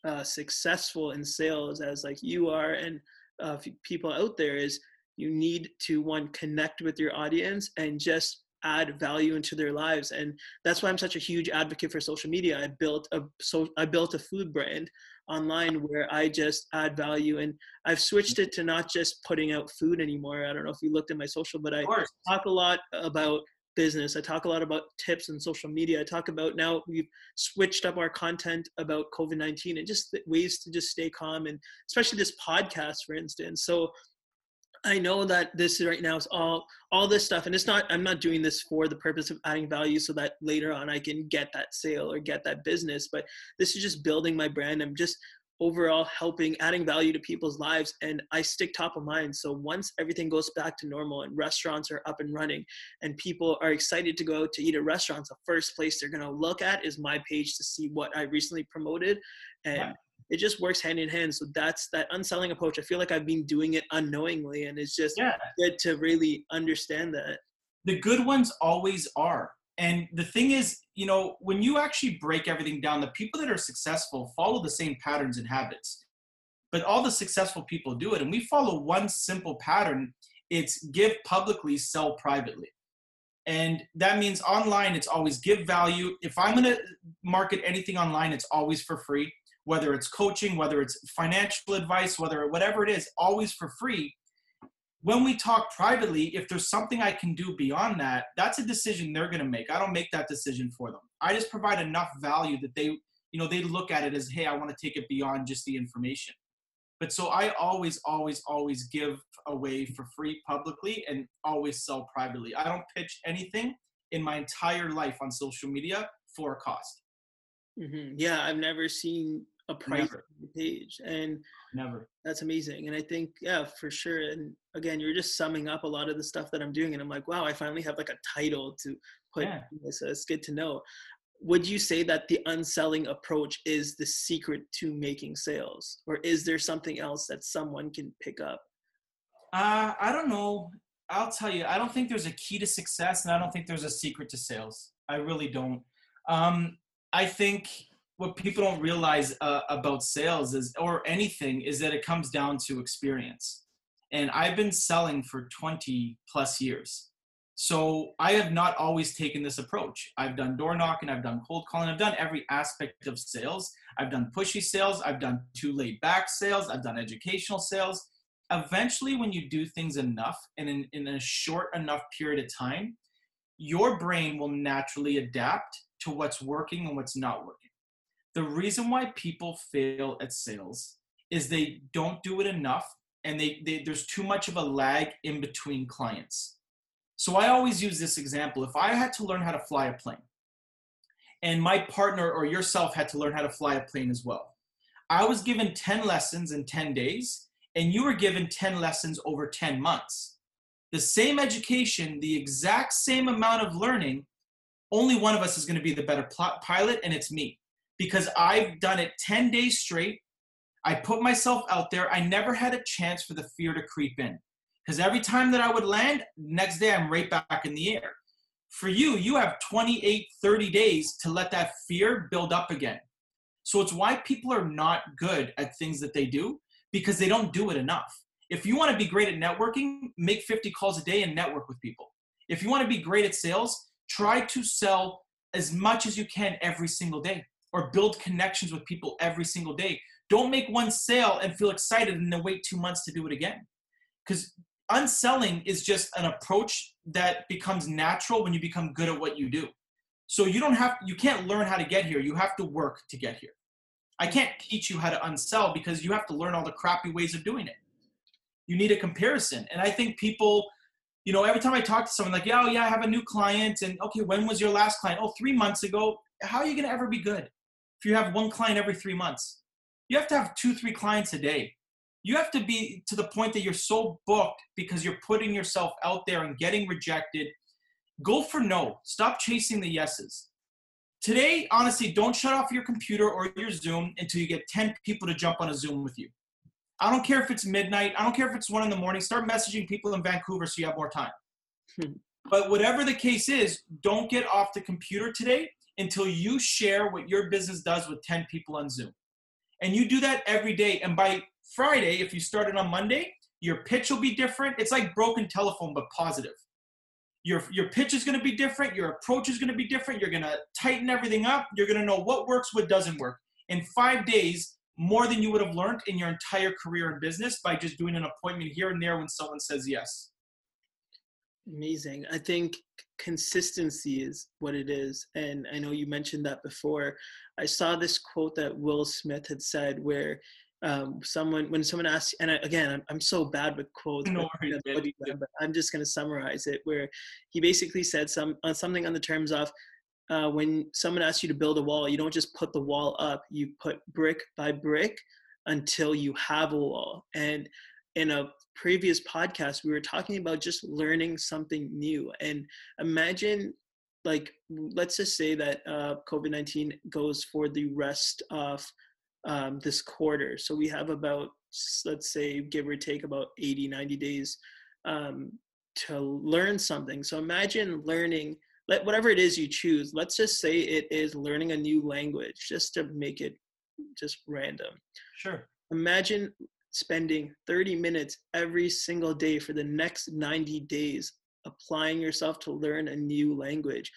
uh, successful in sales as like you are and uh, people out there is you need to one connect with your audience and just add value into their lives and that's why i'm such a huge advocate for social media i built a so i built a food brand online where I just add value. And I've switched it to not just putting out food anymore. I don't know if you looked at my social, but I talk a lot about business. I talk a lot about tips and social media. I talk about now we've switched up our content about COVID 19 and just ways to just stay calm and especially this podcast, for instance. So I know that this right now is all all this stuff, and it's not. I'm not doing this for the purpose of adding value, so that later on I can get that sale or get that business. But this is just building my brand. I'm just overall helping, adding value to people's lives, and I stick top of mind. So once everything goes back to normal and restaurants are up and running, and people are excited to go to eat at restaurants, the first place they're gonna look at is my page to see what I recently promoted, and it just works hand in hand. So that's that unselling approach. I feel like I've been doing it unknowingly, and it's just
Yeah.
good to really understand that.
the good ones always are. And the thing is, you know, when you actually break everything down, the people that are successful follow the same patterns and habits. But all the successful people do it. And we follow one simple pattern it's give publicly, sell privately. And that means online, it's always give value. If I'm going to market anything online, it's always for free, whether it's coaching, whether it's financial advice, whether whatever it is, always for free when we talk privately, if there's something I can do beyond that, that's a decision they're going to make. I don't make that decision for them. I just provide enough value that they, you know, they look at it as, hey, I want to take it beyond just the information. But so I always, always, always give away for free publicly and always sell privately. I don't pitch anything in my entire life on social media for a cost.
hmm Yeah, I've never seen a price page, and
Never.
that's amazing. And I think, yeah, for sure. And again, you're just summing up a lot of the stuff that I'm doing, and I'm like, wow, I finally have like a title to put.
Yeah.
So it's good to know. Would you say that the unselling approach is the secret to making sales, or is there something else that someone can pick up?
Uh, I don't know. I'll tell you, I don't think there's a key to success, and I don't think there's a secret to sales. I really don't. Um, I think what people don't realize uh, about sales is, or anything, is that it comes down to experience. And I've been selling for 20 plus years. So I have not always taken this approach. I've done door knocking, I've done cold calling, I've done every aspect of sales. I've done pushy sales, I've done too laid back sales, I've done educational sales eventually when you do things enough and in, in a short enough period of time your brain will naturally adapt to what's working and what's not working the reason why people fail at sales is they don't do it enough and they, they there's too much of a lag in between clients so i always use this example if i had to learn how to fly a plane and my partner or yourself had to learn how to fly a plane as well i was given 10 lessons in 10 days and you were given 10 lessons over 10 months. The same education, the exact same amount of learning, only one of us is going to be the better pilot, and it's me. Because I've done it 10 days straight. I put myself out there. I never had a chance for the fear to creep in. Because every time that I would land, next day I'm right back in the air. For you, you have 28, 30 days to let that fear build up again. So it's why people are not good at things that they do because they don't do it enough. If you want to be great at networking, make 50 calls a day and network with people. If you want to be great at sales, try to sell as much as you can every single day or build connections with people every single day. Don't make one sale and feel excited and then wait two months to do it again. Because unselling is just an approach that becomes natural when you become good at what you do. So you don't have you can't learn how to get here. You have to work to get here. I can't teach you how to unsell because you have to learn all the crappy ways of doing it. You need a comparison. And I think people, you know, every time I talk to someone like, yeah, oh yeah, I have a new client. And okay, when was your last client? Oh, three months ago. How are you gonna ever be good if you have one client every three months? You have to have two, three clients a day. You have to be to the point that you're so booked because you're putting yourself out there and getting rejected. Go for no. Stop chasing the yeses. Today, honestly, don't shut off your computer or your Zoom until you get 10 people to jump on a Zoom with you. I don't care if it's midnight. I don't care if it's one in the morning. Start messaging people in Vancouver so you have more time.
Hmm.
But whatever the case is, don't get off the computer today until you share what your business does with 10 people on Zoom. And you do that every day. And by Friday, if you started on Monday, your pitch will be different. It's like broken telephone, but positive. Your, your pitch is going to be different. Your approach is going to be different. You're going to tighten everything up. You're going to know what works, what doesn't work. In five days, more than you would have learned in your entire career in business by just doing an appointment here and there when someone says yes.
Amazing. I think consistency is what it is. And I know you mentioned that before. I saw this quote that Will Smith had said where um, someone, when someone asks, and I, again, I'm, I'm so bad with quotes,
No
but,
worries,
but I'm just going to summarize it where he basically said some uh, something on the terms of uh, when someone asks you to build a wall, you don't just put the wall up, you put brick by brick until you have a wall. And in a previous podcast, we were talking about just learning something new. And imagine, like, let's just say that uh, COVID 19 goes for the rest of um, this quarter. So we have about, let's say, give or take about 80, 90 days um, to learn something. So imagine learning, let whatever it is you choose. Let's just say it is learning a new language, just to make it just random.
Sure.
Imagine spending 30 minutes every single day for the next 90 days applying yourself to learn a new language.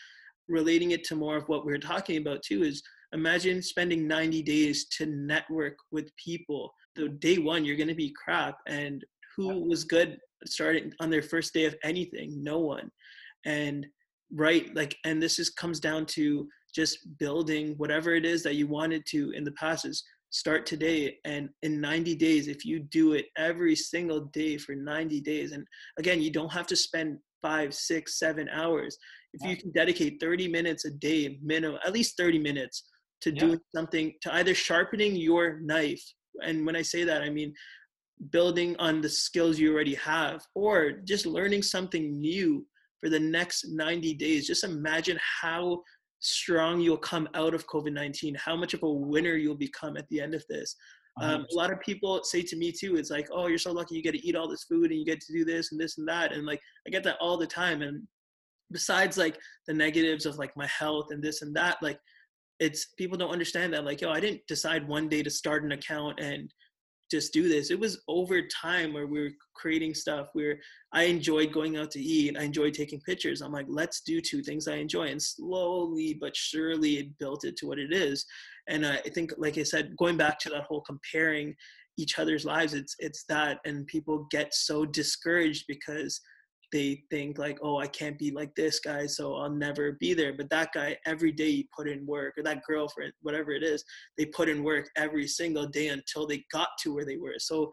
Relating it to more of what we are talking about too is imagine spending 90 days to network with people. The day one you're going to be crap and who was good starting on their first day of anything? No one. And right like and this is comes down to just building whatever it is that you wanted to in the past is start today and in 90 days if you do it every single day for 90 days and again you don't have to spend five six seven hours. If you can dedicate 30 minutes a day minimum at least 30 minutes to yeah. doing something to either sharpening your knife and when i say that i mean building on the skills you already have or just learning something new for the next 90 days. Just imagine how strong you'll come out of covid-19 how much of a winner you'll become at the end of this. Um, a lot of people say to me too it's like oh you're so lucky you get to eat all this food and you get to do this and this and that and like i get that all the time and besides like the negatives of like my health and this and that like it's people don't understand that like yo i didn't decide one day to start an account and just do this. It was over time where we were creating stuff where i enjoyed going out to eat. I enjoyed taking pictures. I'm like let's do two things i enjoy. And slowly but surely it built it to what it is. And i think like i said going back to that whole comparing each other's lives it's it's that and people get so discouraged because they think like, oh, I can't be like this guy, so I'll never be there. But that guy, every day he put in work, or that girlfriend, whatever it is, they put in work every single day until they got to where they were. So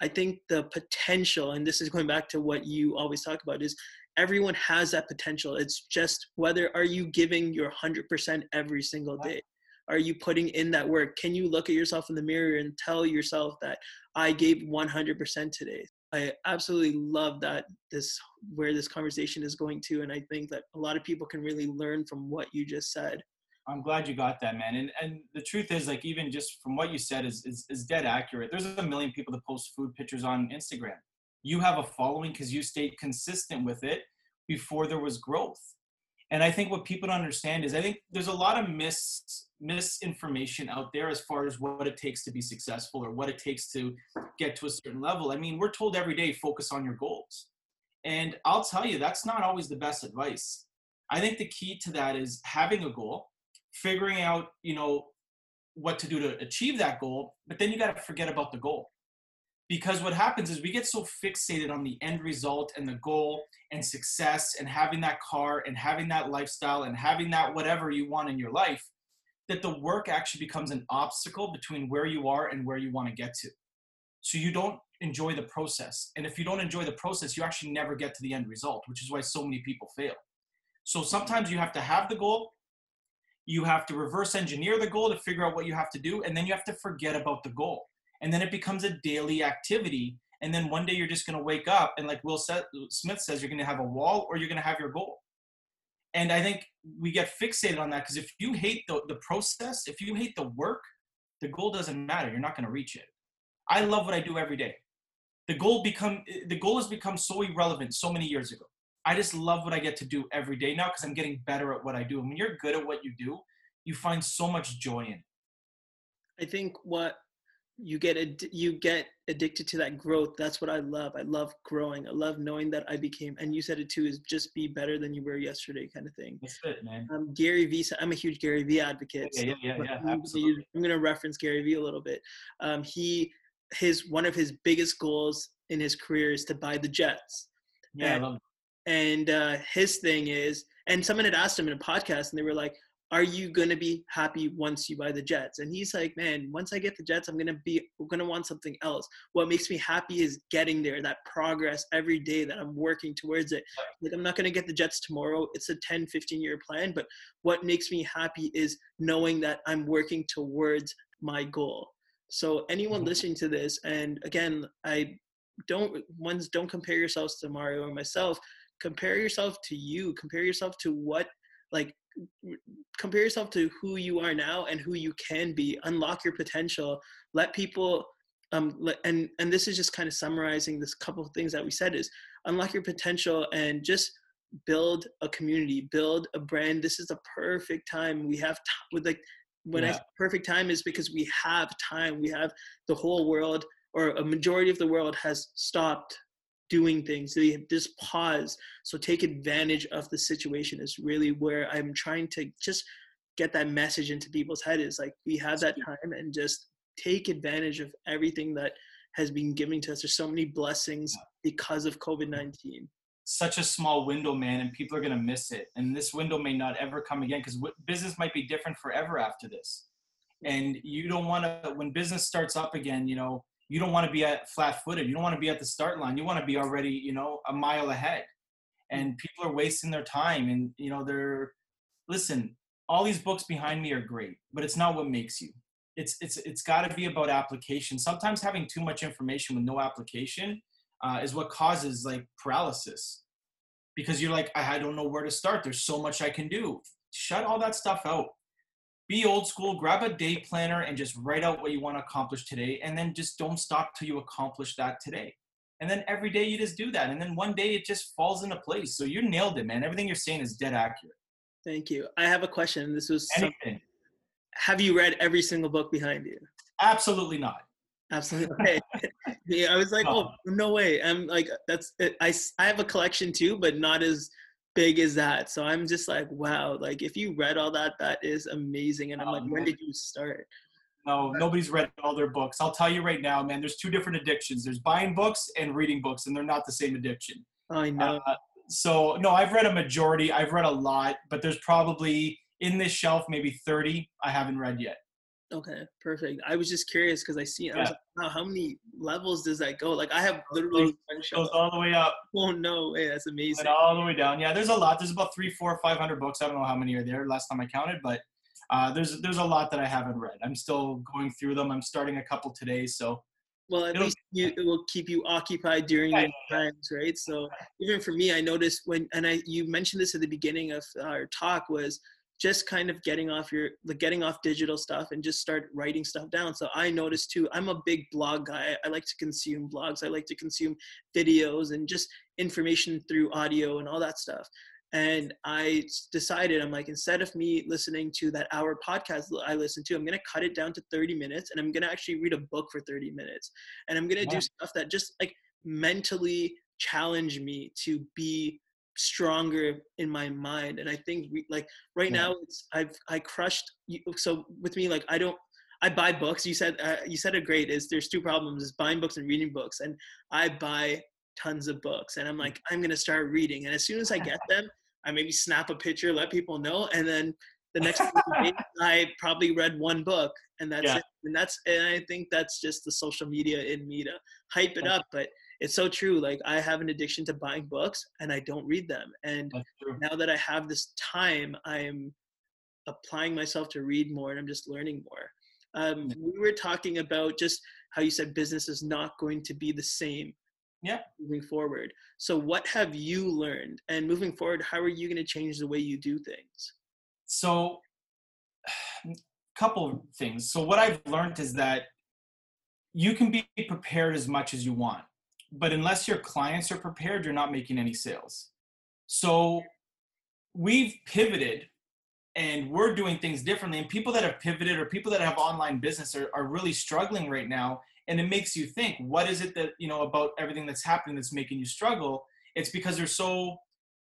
I think the potential, and this is going back to what you always talk about, is everyone has that potential. It's just whether are you giving your 100% every single day? Are you putting in that work? Can you look at yourself in the mirror and tell yourself that I gave 100% today? I absolutely love that this where this conversation is going to, and I think that a lot of people can really learn from what you just said.
I'm glad you got that, man. And and the truth is, like, even just from what you said is is, is dead accurate. There's a million people that post food pictures on Instagram. You have a following because you stayed consistent with it before there was growth. And I think what people don't understand is I think there's a lot of mis misinformation out there as far as what it takes to be successful or what it takes to get to a certain level. I mean, we're told every day focus on your goals. And I'll tell you, that's not always the best advice. I think the key to that is having a goal, figuring out, you know, what to do to achieve that goal, but then you got to forget about the goal because what happens is we get so fixated on the end result and the goal and success and having that car and having that lifestyle and having that whatever you want in your life that the work actually becomes an obstacle between where you are and where you want to get to. So you don't enjoy the process and if you don't enjoy the process you actually never get to the end result which is why so many people fail. So sometimes you have to have the goal you have to reverse engineer the goal to figure out what you have to do and then you have to forget about the goal. And then it becomes a daily activity and then one day you're just going to wake up and like will smith says you're going to have a wall or you're going to have your goal and i think we get fixated on that because if you hate the, the process if you hate the work the goal doesn't matter. You're not going to reach it. I love what i do every day. The goal become the goal has become so irrelevant so many years ago. I just love what i get to do every day now because i'm getting better at what i do. And when you're good at what you do you find so much joy in it.
I think what you get ad- you get addicted to that growth. That's what i love. I love growing. I love knowing that i became and you said it too is just be better than you were yesterday kind of thing.
That's it man.
Um, gary vee i'm a huge gary vee advocate
yeah, yeah, yeah, yeah, I'm, absolutely.
I'm going to reference gary vee a little bit. Um, he his one of his biggest goals in his career is to buy the jets.
Yeah and, I love
and uh, his thing is and someone had asked him in a podcast and they were like are you going to be happy once you buy the jets? And he's like man once i get the jets i'm going to be going to want something else. What makes me happy is getting there that progress every day that i'm working towards it. Like i'm not going to get the jets tomorrow. It's a 10 15 year plan but what makes me happy is knowing that i'm working towards my goal. So anyone mm-hmm. listening to this and again i don't ones don't compare yourselves to mario or myself. Compare yourself to you. Compare yourself to what like compare yourself to who you are now and who you can be unlock your potential let people um and and this is just kind of summarizing this couple of things that we said is unlock your potential and just build a community build a brand. This is the perfect time. We have t- with like when yeah. I perfect time is because we have time. We have the whole world or a majority of the world has stopped doing things. They have just pause. So take advantage of the situation is really where I'm trying to just get that message into people's head is like we have that time and just take advantage of everything that has been given to us. There's so many blessings because of COVID nineteen.
Such a small window, man, and people are gonna miss it. And this window may not ever come again because business might be different forever after this. And you don't want to when business starts up again. You know, you don't want to be at flat footed. You don't want to be at the start line. You want to be already, you know, a mile ahead. And people are wasting their time and, you know, they're, listen, all these books behind me are great, but it's not what makes you. It's, it's, it's got to be about application. Sometimes having too much information with no application uh, is what causes like paralysis because you're like, I, I don't know where to start. There's so much I can do. Shut all that stuff out be old school, grab a day planner and just write out what you want to accomplish today. And then just don't stop till you accomplish that today. And then every day you just do that. And then one day it just falls into place. So you nailed it, man. Everything you're saying is dead accurate.
Thank you. I have a question. This was anything. Have you read every single book behind you?
Absolutely not.
Absolutely. Okay. <laughs> yeah, I was like, no. oh, no way. I'm like, that's it. I, I have a collection too, but not as big is that? So I'm just like, wow, like if you read all that, that is amazing. And I'm like, when did you start?
No, nobody's read all their books. I'll tell you right now, man, there's two different addictions. There's buying books and reading books, and they're not the same addiction.
I know. Uh,
so no, I've read a majority. I've read a lot, but there's probably in this shelf maybe 30 I haven't read yet.
Okay, perfect. I was just curious because I see. I was like, wow, how many levels does that go? Like, I have literally
goes, goes all the way up. <laughs>
Oh no way, that's amazing.
And all the way down. Yeah, there's a lot. There's about three, four, five hundred books. I don't know how many are there. Last time I counted, but uh, there's there's a lot that I haven't read. I'm still going through them. I'm starting a couple today, so.
Well, at least you, it will keep you occupied during times, right? So even for me, I noticed when, and I you mentioned this at the beginning of our talk was just kind of getting off your like getting off digital stuff and just start writing stuff down. So i noticed too i'm a big blog guy. I like to consume blogs. I like to consume videos and just information through audio and all that stuff. And i decided i'm like instead of me listening to that hour podcast i listen to i'm going to cut it down to 30 minutes and i'm going to actually read a book for 30 minutes. And i'm going to yeah. do stuff that just like mentally challenge me to be stronger in my mind and i think we, like right yeah. now it's i've i crushed so with me like i don't i buy books you said uh, you said it great is there's two problems is buying books and reading books and i buy tons of books and i'm mm. like i'm going to start reading and as soon as i get <laughs> them i maybe snap a picture let people know and then the next <laughs> day, i probably read one book and that's yeah. it and that's and i think that's just the social media in me to hype it up but it's so true. Like I have an addiction to buying books and I don't read them. And now that I have this time, I'm applying myself to read more and I'm just learning more. Um, we were talking about just how you said business is not going to be the same
yeah
moving forward so what have you learned and moving forward how are you going to change the way you do things
so <sighs> couple things so what i've learned is that you can be prepared as much as you want but unless your clients are prepared, you're not making any sales. So we've pivoted and we're doing things differently. And people that have pivoted or people that have online business are, are really struggling right now. And it makes you think, what is it that, you know, about everything that's happening that's making you struggle? It's because they're so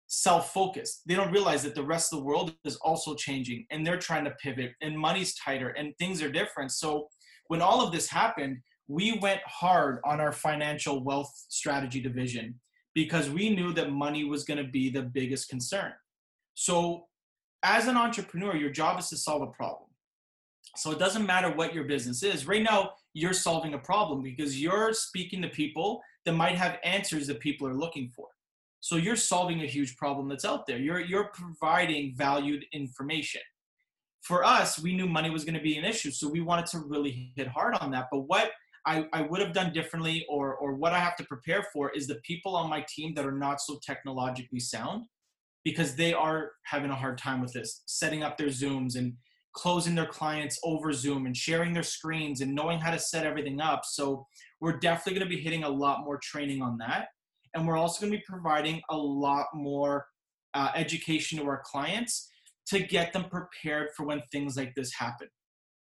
self-focused. They don't realize that the rest of the world is also changing and they're trying to pivot and money's tighter and things are different. So when all of this happened, we went hard on our financial wealth strategy division because we knew that money was going to be the biggest concern. So, as an entrepreneur, your job is to solve a problem. So, it doesn't matter what your business is. Right now, you're solving a problem because you're speaking to people that might have answers that people are looking for. So, you're solving a huge problem that's out there. You're, you're providing valued information. For us, we knew money was going to be an issue. So, we wanted to really hit hard on that. But what I, I would have done differently or or what I have to prepare for is the people on my team that are not so technologically sound because they are having a hard time with this, setting up their Zooms and closing their clients over Zoom and sharing their screens and knowing how to set everything up. So we're definitely going to be hitting a lot more training on that. And we're also going to be providing a lot more uh, education to our clients to get them prepared for when things like this happen.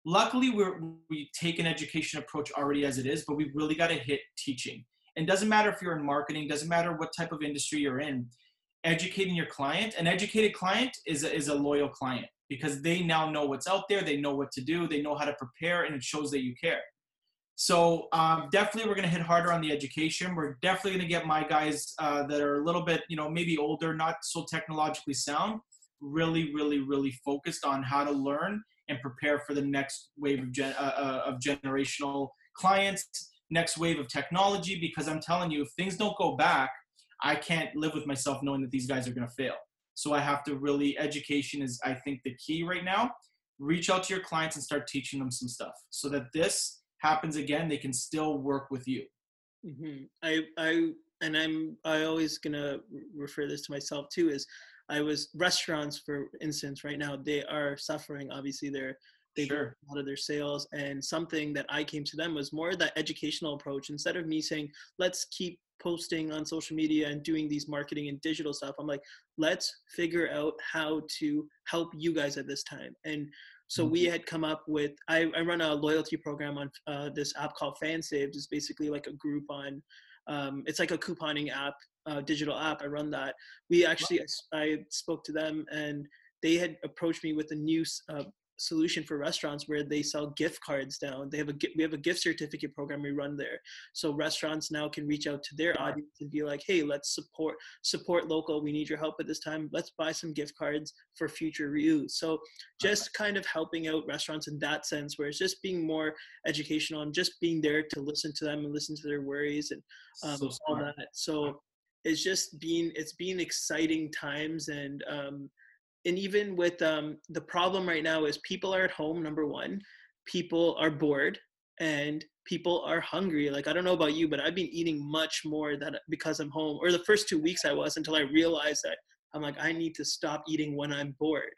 Luckily, we're, we take an education approach already as it is, but we really got to hit teaching. And doesn't matter if you're in marketing, doesn't matter what type of industry you're in, educating your client. An educated client is a, is a loyal client because they now know what's out there, they know what to do, they know how to prepare, and it shows that you care. So um, definitely, we're going to hit harder on the education. We're definitely going to get my guys uh, that are a little bit, you know, maybe older, not so technologically sound, really, really, really focused on how to learn and prepare for the next wave of, gen- uh, uh, of generational clients, next wave of technology. Because I'm telling you, if things don't go back, I can't live with myself knowing that these guys are going to fail. So I have to really, education is, I think, the key right now. Reach out to your clients and start teaching them some stuff so that this happens again, they can still work with you.
Mm-hmm. I, I, and I'm, I always gonna refer this to myself too. Is I was restaurants, for instance, right now they are suffering. Obviously, they're they sure. a lot of their sales, and something that I came to them was more that educational approach. Instead of me saying, "Let's keep posting on social media and doing these marketing and digital stuff," I'm like, "Let's figure out how to help you guys at this time." And so we mm-hmm. had come up with I, I run a loyalty program on uh, this app called FanSaves. It's basically like a Groupon um, it's like a couponing app, uh, digital app. I run that. We actually I, I, spoke to them and they had approached me with a new uh, solution for restaurants where they sell gift cards down. They have a we have a gift certificate program we run there. So restaurants now can reach out to their audience and be like, "Hey, let's support support local. We need your help at this time. Let's buy some gift cards for future reuse." So just kind of helping out restaurants in that sense where it's just being more educational and just being there to listen to them and listen to their worries and um, so all that. So it's just being it's been exciting times and um, and even with um, the problem right now is people are at home number one people are bored and people are hungry. Like i don't know about you but i've been eating much more than because i'm home or the first two weeks i was until i realized that i'm like i need to stop eating when i'm bored.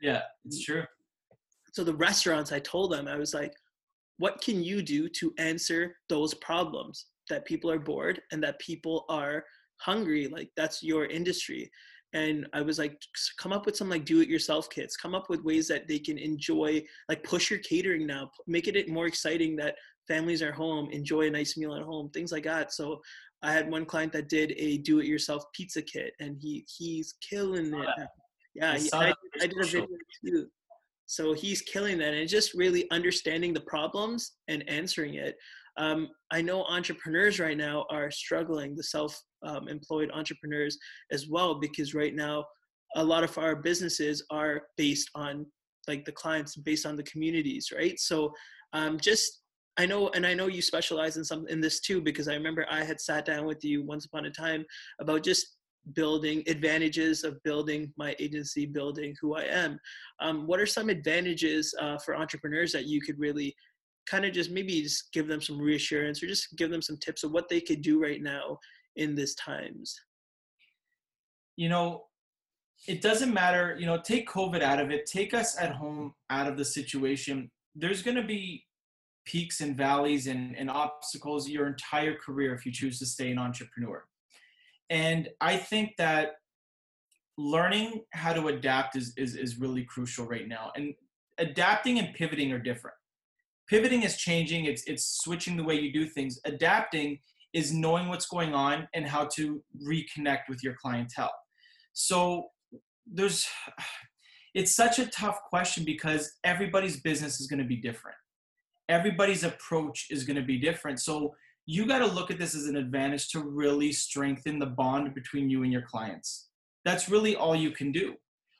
Yeah it's true.
So the restaurants i told them i was like what can you do to answer those problems? That people are bored and that people are hungry like that's your industry and i was like come up with some like do it yourself kits. Come up with ways that they can enjoy like push your catering now. Make it more exciting that families are home enjoy a nice meal at home things like that. So i had one client that did a do it yourself pizza kit and he he's killing it yeah he, I, I, did a video too. So he's killing that and just really understanding the problems and answering it um, I know entrepreneurs right now are struggling, the self um, employed entrepreneurs as well, because right now a lot of our businesses are based on like the clients, based on the communities, right? So um, just I know, and I know you specialize in some in this too, because I remember I had sat down with you once upon a time about just building advantages of building my agency, building who I am. Um, what are some advantages uh, for entrepreneurs that you could really kind of just maybe just give them some reassurance or just give them some tips of what they could do right now in these times.
You know it doesn't matter you know take covid out of it take us at home out of the situation. There's going to be peaks and valleys and, and obstacles your entire career if you choose to stay an entrepreneur. And i think that learning how to adapt is, is, is really crucial right now. And adapting and pivoting are different pivoting is changing. It's it's switching the way you do things. Adapting is knowing what's going on and how to reconnect with your clientele. So there's <sighs> it's such a tough question because everybody's business is going to be different. Everybody's approach is going to be different. So you got to look at this as an advantage to really strengthen the bond between you and your clients. That's really all you can do.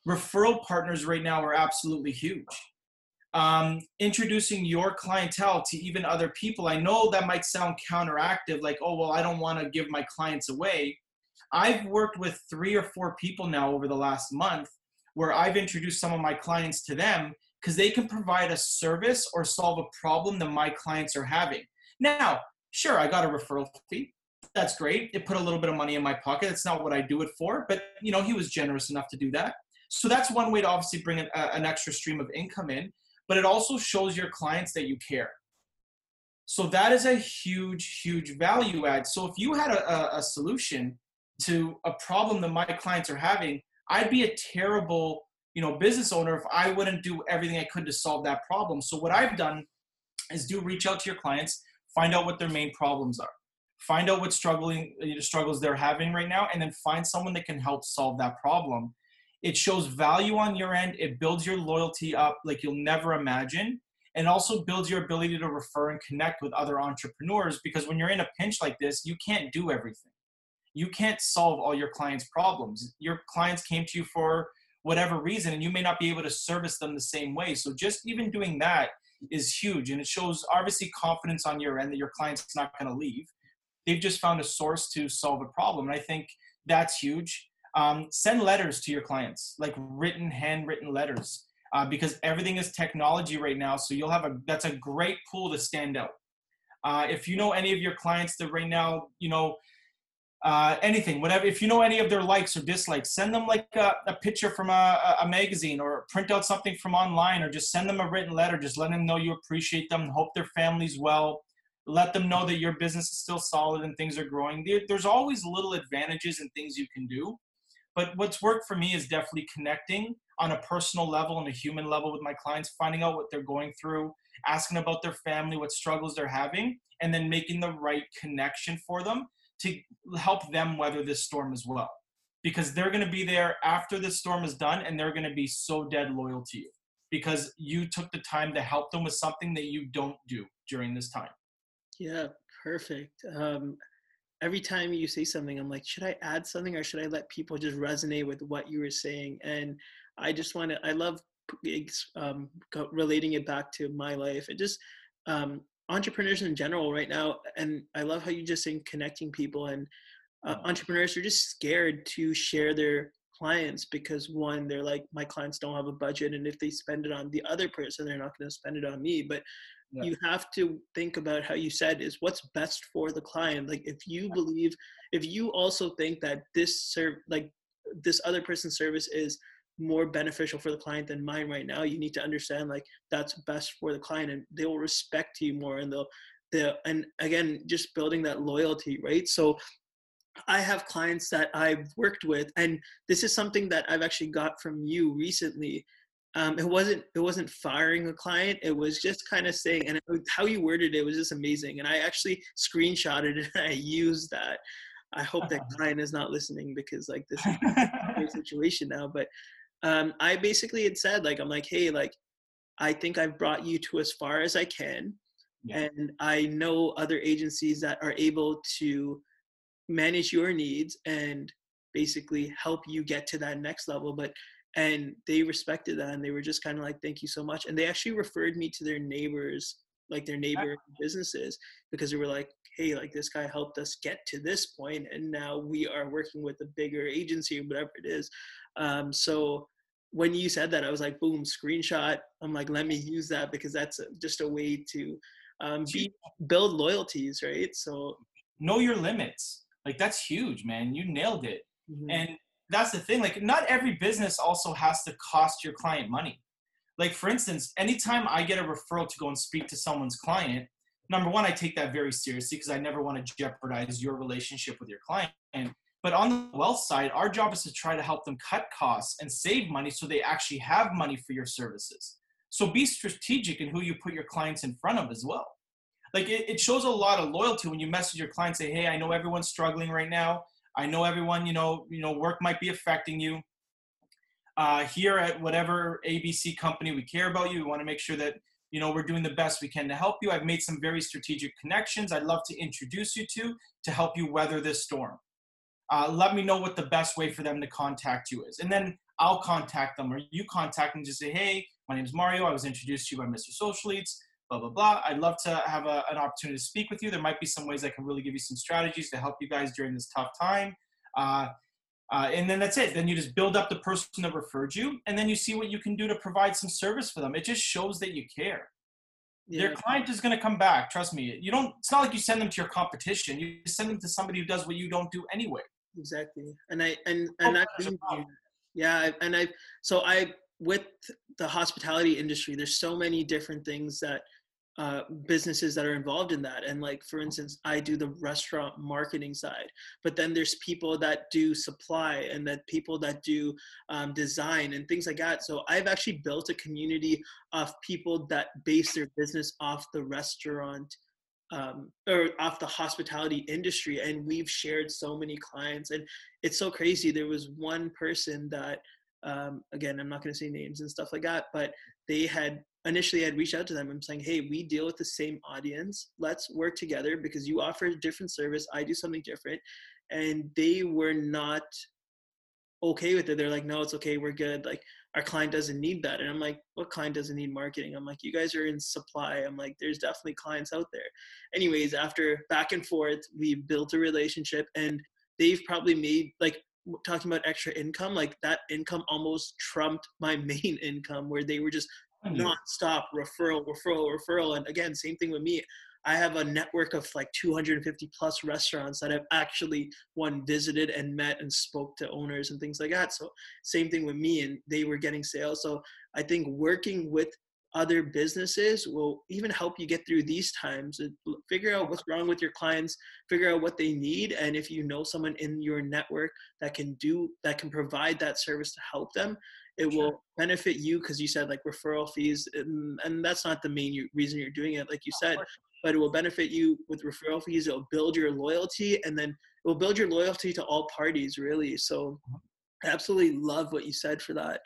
Referral partners right now are absolutely huge um, introducing your clientele to even other people. I know that might sound counteractive, like, oh, well, I don't want to give my clients away. I've worked with three or four people now over the last month where I've introduced some of my clients to them because they can provide a service or solve a problem that my clients are having. Now, sure, I got a referral fee. that's great. It put a little bit of money in my pocket. It's not what I do it for, but you know, he was generous enough to do that. So that's one way to obviously bring an, an extra stream of income in, but it also shows your clients that you care. So that is a huge, huge value add. So if you had a, a, solution to a problem that my clients are having, I'd be a terrible, you know, business owner if I wouldn't do everything I could to solve that problem. So what I've done is do reach out to your clients, find out what their main problems are, find out what struggling struggles they're having right now, and then find someone that can help solve that problem. It shows value on your end. It builds your loyalty up like you'll never imagine. And also builds your ability to refer and connect with other entrepreneurs because when you're in a pinch like this you can't do everything. You can't solve all your clients problems. Your clients came to you for whatever reason and you may not be able to service them the same way. So just even doing that is huge. And it shows obviously confidence on your end that your client's not going to leave. They've just found a source to solve a problem. And i think that's huge um, send letters to your clients like written handwritten letters uh, because everything is technology right now. So you'll have a that's a great pool to stand out. Uh, if you know any of your clients that right now, you know, uh, anything, whatever. If you know any of their likes or dislikes, send them like a, a picture from a, a, magazine or print out something from online or just send them a written letter. Just let them know you appreciate them, hope their family's well. Let them know that your business is still solid and things are growing. There, there's always little advantages and things you can do. But what's worked for me is definitely connecting on a personal level and a human level with my clients, finding out what they're going through, asking about their family, what struggles they're having, and then making the right connection for them to help them weather this storm as well. Because they're going to be there after this storm is done and they're going to be so dead loyal to you because you took the time to help them with something that you don't do during this time.
Yeah, perfect. Um, every time you say something, I'm like, should I add something or should I let people just resonate with what you were saying? And I just want to, I love um, relating it back to my life and just um, entrepreneurs in general right now. And I love how you just saying connecting people and uh, entrepreneurs are just scared to share their clients because one, they're like, my clients don't have a budget. And if they spend it on the other person, they're not going to spend it on me. But yeah. you have to think about how you said is what's best for the client like if you believe if you also think that this serve like this other person's service is more beneficial for the client than mine right now you need to understand like that's best for the client and they will respect you more and they'll the and again just building that loyalty right so I have clients that I've worked with, and this is something that I've actually got from you recently um, it wasn't it wasn't firing a client it was just kind of saying and it, how you worded it was just amazing and i actually screenshotted <laughs> it and i used that i hope that <laughs> client is not listening because like this is <laughs> a situation now but um, i basically had said like i'm like hey like i think i've brought you to as far as i can yeah. and i know other agencies that are able to manage your needs and basically help you get to that next level but and they respected that and they were just kind of like thank you so much and they actually referred me to their neighbors like their neighbor businesses because they were like hey like this guy helped us get to this point and now we are working with a bigger agency or whatever it is. Um, so when you said that i was like boom screenshot. I'm like let me use that because that's a, just a way to um, be, build loyalties right? So
know your limits like that's huge man you nailed it mm-hmm. and that's the thing. Like, not every business also has to cost your client money. Like, for instance, anytime I get a referral to go and speak to someone's client, number one, I take that very seriously because I never want to jeopardize your relationship with your client. But on the wealth side, our job is to try to help them cut costs and save money so they actually have money for your services. So be strategic in who you put your clients in front of as well. Like it, it shows a lot of loyalty when you message your client, say, hey, I know everyone's struggling right now. I know everyone, you know, you know, work might be affecting you. Uh, here at whatever ABC company, we care about you. We want to make sure that you know we're doing the best we can to help you. I've made some very strategic connections. I'd love to introduce you to to help you weather this storm. Uh, let me know what the best way for them to contact you is, and then I'll contact them or you contact them. Just say, hey, my name is Mario. I was introduced to you by Mr. Social Leads blah, blah, blah. I'd love to have a, an opportunity to speak with you. There might be some ways I can really give you some strategies to help you guys during this tough time. Uh, uh, and then that's it. Then you just build up the person that referred you, and then you see what you can do to provide some service for them. It just shows that you care. Yeah. Their client is going to come back. Trust me. You don't. It's not like you send them to your competition. You send them to somebody who does what you don't do anyway.
Exactly. And I and and I yeah, and I so I with the hospitality industry, there's so many different things that uh, businesses that are involved in that. And like, for instance, I do the restaurant marketing side, but then there's people that do supply and that people that do um, design and things like that. So I've actually built a community of people that base their business off the restaurant um, or off the hospitality industry. And we've shared so many clients and it's so crazy. There was one person that, um, again, I'm not going to say names and stuff like that, but they had initially I'd reach out to them. I'm saying, hey, we deal with the same audience. Let's work together because you offer a different service. I do something different. And they were not okay with it. They're like, no, it's okay. We're good. Like our client doesn't need that. And I'm like, what client doesn't need marketing? I'm like, you guys are in supply. I'm like, there's definitely clients out there. Anyways, after back and forth, we built a relationship and they've probably made like talking about extra income, like that income almost trumped <laughs> my main income where they were just hmm. non-stop referral, referral, referral. And again, same thing with me. I have a network of like 250 plus restaurants that I've actually one visited and met and spoke to owners and things like that. So same thing with me, and they were getting sales. So I think working with other businesses will even help you get through these times figure out what's wrong with your clients figure out what they need and if you know someone in your network that can do that can provide that service to help them it sure. will benefit you because you said like referral fees and, and, that's not the main reason you're doing it like you said but it will benefit you with referral fees it'll build your loyalty and then it will build your loyalty to all parties really so mm-hmm. I absolutely love what you said for that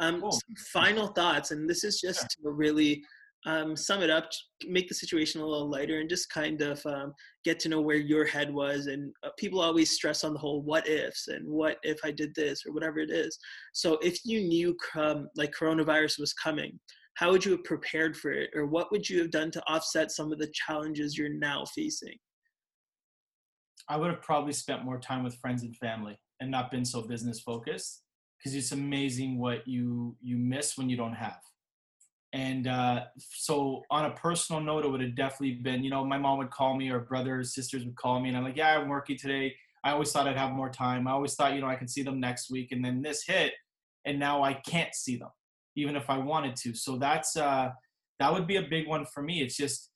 um, cool. final thoughts and this is just yeah. to really um, sum it up, make the situation a little lighter, and just kind of um, get to know where your head was. And uh, people always stress on the whole what ifs and what if I did this or whatever it is. So if you knew um, like coronavirus was coming, how would you have prepared for it, or what would you have done to offset some of the challenges you're now facing?
I would have probably spent more time with friends and family and not been so business focused because it's amazing what you you miss when you don't have and uh, so, on a personal note, it would have definitely been, you know, my mom would call me or brothers, sisters would call me, and I'm like, yeah, I'm working today. I always thought I'd have more time. I always thought, you know, I can see them next week. And then this hit, and now I can't see them, even if I wanted to. So that's uh, that would be a big one for me. It's just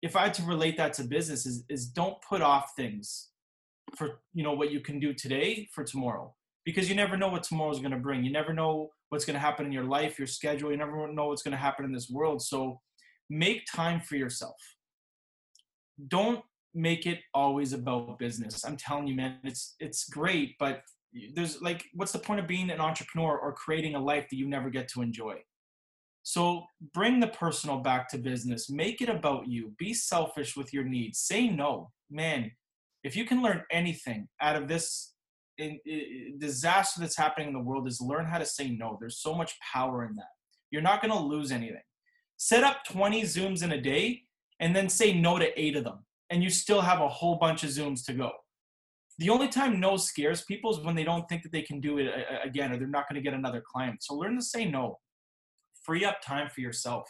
if I had to relate that to business, is is don't put off things for you know what you can do today for tomorrow because you never know what tomorrow is going to bring. You never know what's going to happen in your life, your schedule. You never know what's going to happen in this world. So make time for yourself. Don't make it always about business. I'm telling you, man, it's it's great, but there's like, what's the point of being an entrepreneur or creating a life that you never get to enjoy? So bring the personal back to business. Make it about you. Be selfish with your needs. Say no, man. If you can learn anything out of this in, in, disaster that's happening in the world is learn how to say no. There's so much power in that. You're not going to lose anything. Set up 20 Zooms in a day and then say no to eight of them, and you still have a whole bunch of Zooms to go. The only time no scares people is when they don't think that they can do it uh, uh, again or they're not going to get another client. So learn to say no. Free up time for yourself.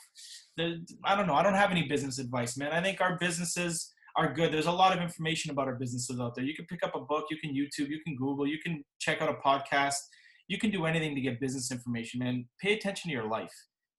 The, I don't know. I don't have any business advice, man. I think our businesses are good. There's a lot of information about our businesses out there. You can pick up a book, you can YouTube, you can Google, you can check out a podcast. You can do anything to get business information and pay attention to your life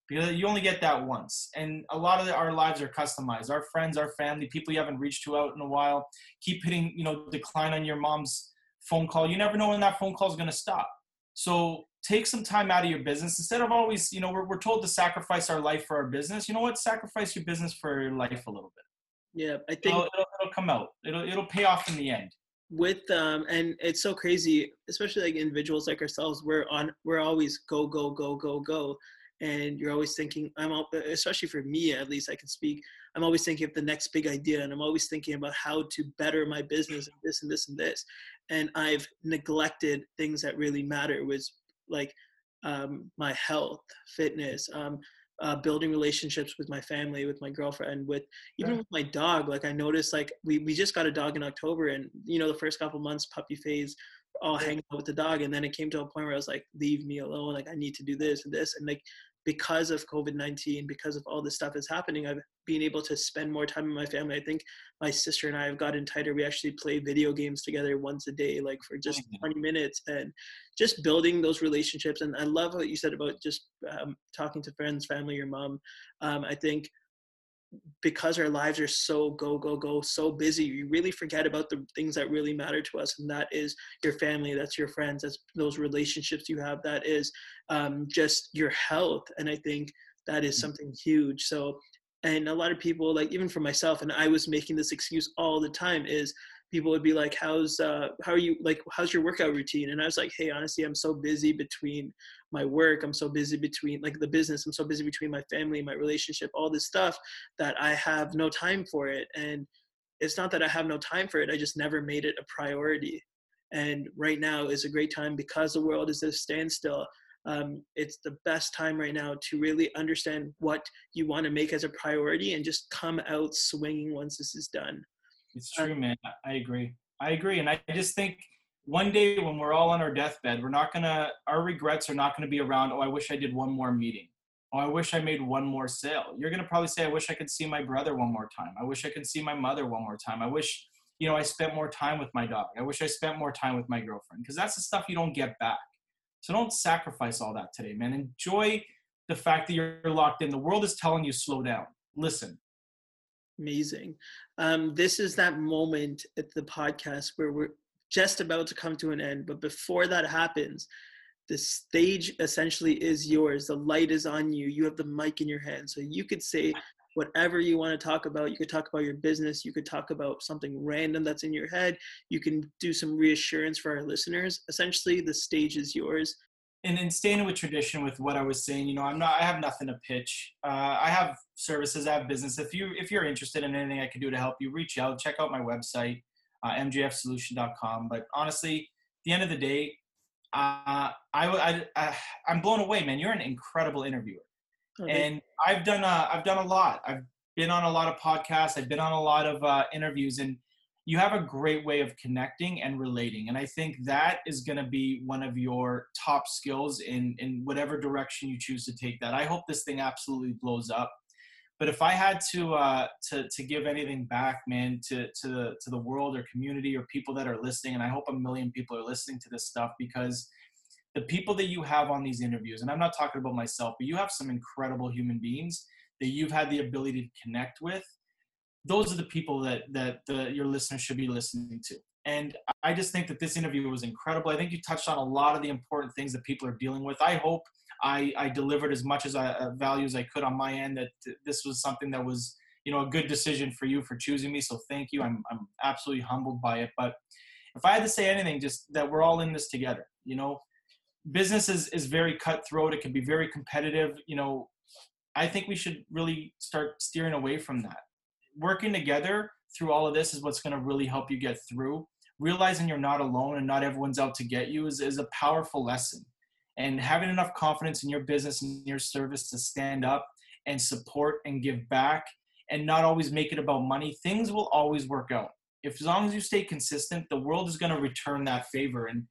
because you only get that once. And a lot of our lives are customized. Our friends, our family, people you haven't reached to out in a while, keep hitting, you know, decline on your mom's phone call. You never know when that phone call is going to stop. So take some time out of your business instead of always, you know, we're, we're told to sacrifice our life for our business. You know what? Sacrifice your business for your life a little bit.
Yeah, I think
it'll, it'll, it'll, come out. It'll it'll pay off in the end.
With um, and it's so crazy, especially like individuals like ourselves. We're on. We're always go go go go go, and you're always thinking. I'm all, especially for me at least. I can speak. I'm always thinking of the next big idea, and I'm always thinking about how to better my business and this and this and this. And I've neglected things that really matter. Was like um, my health, fitness, um, uh, building relationships with my family, with my girlfriend, with even with my dog. Like I noticed, like we we just got a dog in October, and you know the first couple months puppy phase, all hanging out with the dog, and then it came to a point where I was like, leave me alone. Like I need to do this and this, and like because of COVID 19, because of all this stuff is happening, I've been able to spend more time with my family. I think my sister and I have gotten tighter. We actually play video games together once a day, like for just mm-hmm. 20 minutes, and just building those relationships. And I love what you said about just um, talking to friends, family, your mom. Um, I think because our lives are so go go go so busy you really forget about the things that really matter to us and that is your family that's your friends that's those relationships you have that is um, just your health and i think that is mm. something huge so and a lot of people like even for myself and i was making this excuse all the time is people would be like how's uh how are you like how's your workout routine and i was like hey honestly i'm so busy between my work i'm so busy between like the business i'm so busy between my family my relationship all this stuff that i have no time for it and it's not that i have no time for it i just never made it a priority and right now is a great time because the world is at a standstill um, it's the best time right now to really understand what you want to make as a priority and just come out swinging once this is done
it's true, man. I agree. I agree. And I just think one day when we're all on our deathbed, we're not to, our regrets are not to be around, oh, I wish I did one more meeting. Oh, I wish I made one more sale. You're to probably say, I wish I could see my brother one more time. I wish I could see my mother one more time. I wish, you know, I spent more time with my dog. I wish I spent more time with my girlfriend because that's the stuff you don't get back. So don't sacrifice all that today, man. Enjoy the fact that you're locked in. The world is telling you slow down. Listen,
Amazing. Um, this is that moment at the podcast where we're just about to come to an end. But before that happens, the stage essentially is yours. The light is on you. You have the mic in your hand. So you could say whatever you want to talk about. You could talk about your business. You could talk about something random that's in your head. You can do some reassurance for our listeners. Essentially, the stage is yours
and, and staying with tradition with what I was saying, you know, I'm not, I have nothing to pitch. Uh, I have services, I have business. If you, if you're interested in anything I can do to help you, reach out, check out my website, uh, mjfsolution.com. But honestly, at the end of the day, uh, I, I, I, am blown away, man. You're an incredible interviewer. Okay. And I've done, uh, I've done a lot. I've been on a lot of podcasts. I've been on a lot of uh, interviews and you have a great way of connecting and relating and i think that is going to be one of your top skills in in whatever direction you choose to take that i hope this thing absolutely blows up but if i had to uh to to give anything back man to to the to the world or community or people that are listening and i hope a million people are listening to this stuff because the people that you have on these interviews and i'm not talking about myself but you have some incredible human beings that you've had the ability to connect with those are the people that that the, your listeners should be listening to. And I just think that this interview was incredible. I think you touched on a lot of the important things that people are dealing with. I hope I, I delivered as much as I, uh, value as I could on my end. That this was something that was you know a good decision for you for choosing me. So thank you. I'm I'm absolutely humbled by it. But if I had to say anything, just that we're all in this together. You know, business is is very cutthroat. It can be very competitive. You know, I think we should really start steering away from that working together through all of this is what's going to really help you get through. Realizing you're not alone and not everyone's out to get you is, is a powerful lesson. And having enough confidence in your business and your service to stand up and support and give back and not always make it about money, things will always work out. If as long as you stay consistent, the world is going to return that favor. And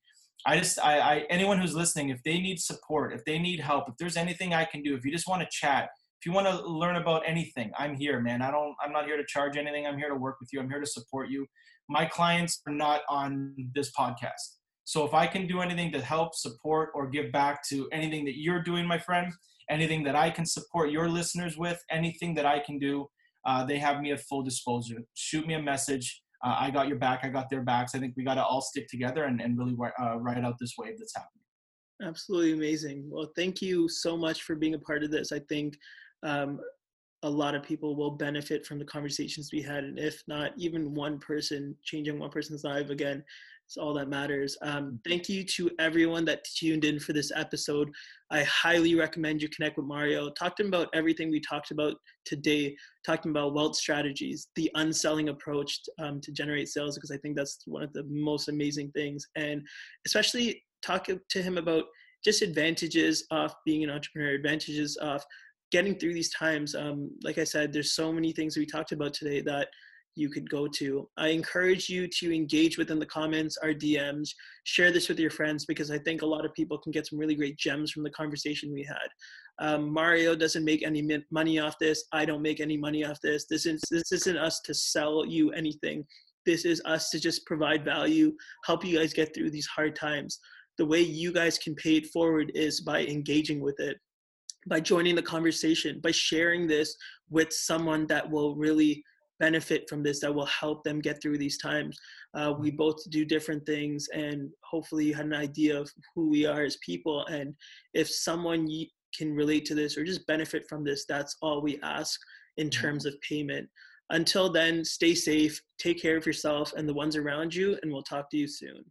I just, I, I, anyone who's listening, if they need support, if they need help, if there's anything I can do, if you just want to chat, if you want to learn about anything, I'm here, man. I don't, I'm not here to charge anything. I'm here to work with you. I'm here to support you. My clients are not on this podcast. So if I can do anything to help, support, or give back to anything that you're doing, my friend, anything that I can support your listeners with, anything that I can do, uh, they have me at full disposal. Shoot me a message. Uh, I got your back. I got their backs. I think we got to all stick together and, and really uh, ride out this wave that's happening.
Absolutely amazing. Well, thank you so much for being a part of this. I think um, a lot of people will benefit from the conversations we had. And if not, even one person changing one person's life again, it's all that matters. Um, thank you to everyone that tuned in for this episode. I highly recommend you connect with Mario. Talk to him about everything we talked about today, talking about wealth strategies, the unselling approach um, to generate sales, because I think that's one of the most amazing things. And especially talk to him about just advantages of being an entrepreneur, advantages of getting through these times um, like i said there's so many things we talked about today that you could go to. I encourage you to engage within the comments, our DMs, share this with your friends because I think a lot of people can get some really great gems from the conversation we had. Um, Mario doesn't make any money off this. I don't make any money off this. This is this isn't us to sell you anything. This is us to just provide value, help you guys get through these hard times. The way you guys can pay it forward is by engaging with it, by joining the conversation, by sharing this with someone that will really benefit from this that will help them get through these times. Uh, we both do different things, and hopefully, you had an idea of who we are as people. And if someone can relate to this or just benefit from this, that's all we ask in terms of payment. Until then, stay safe, take care of yourself and the ones around you, and we'll talk to you soon.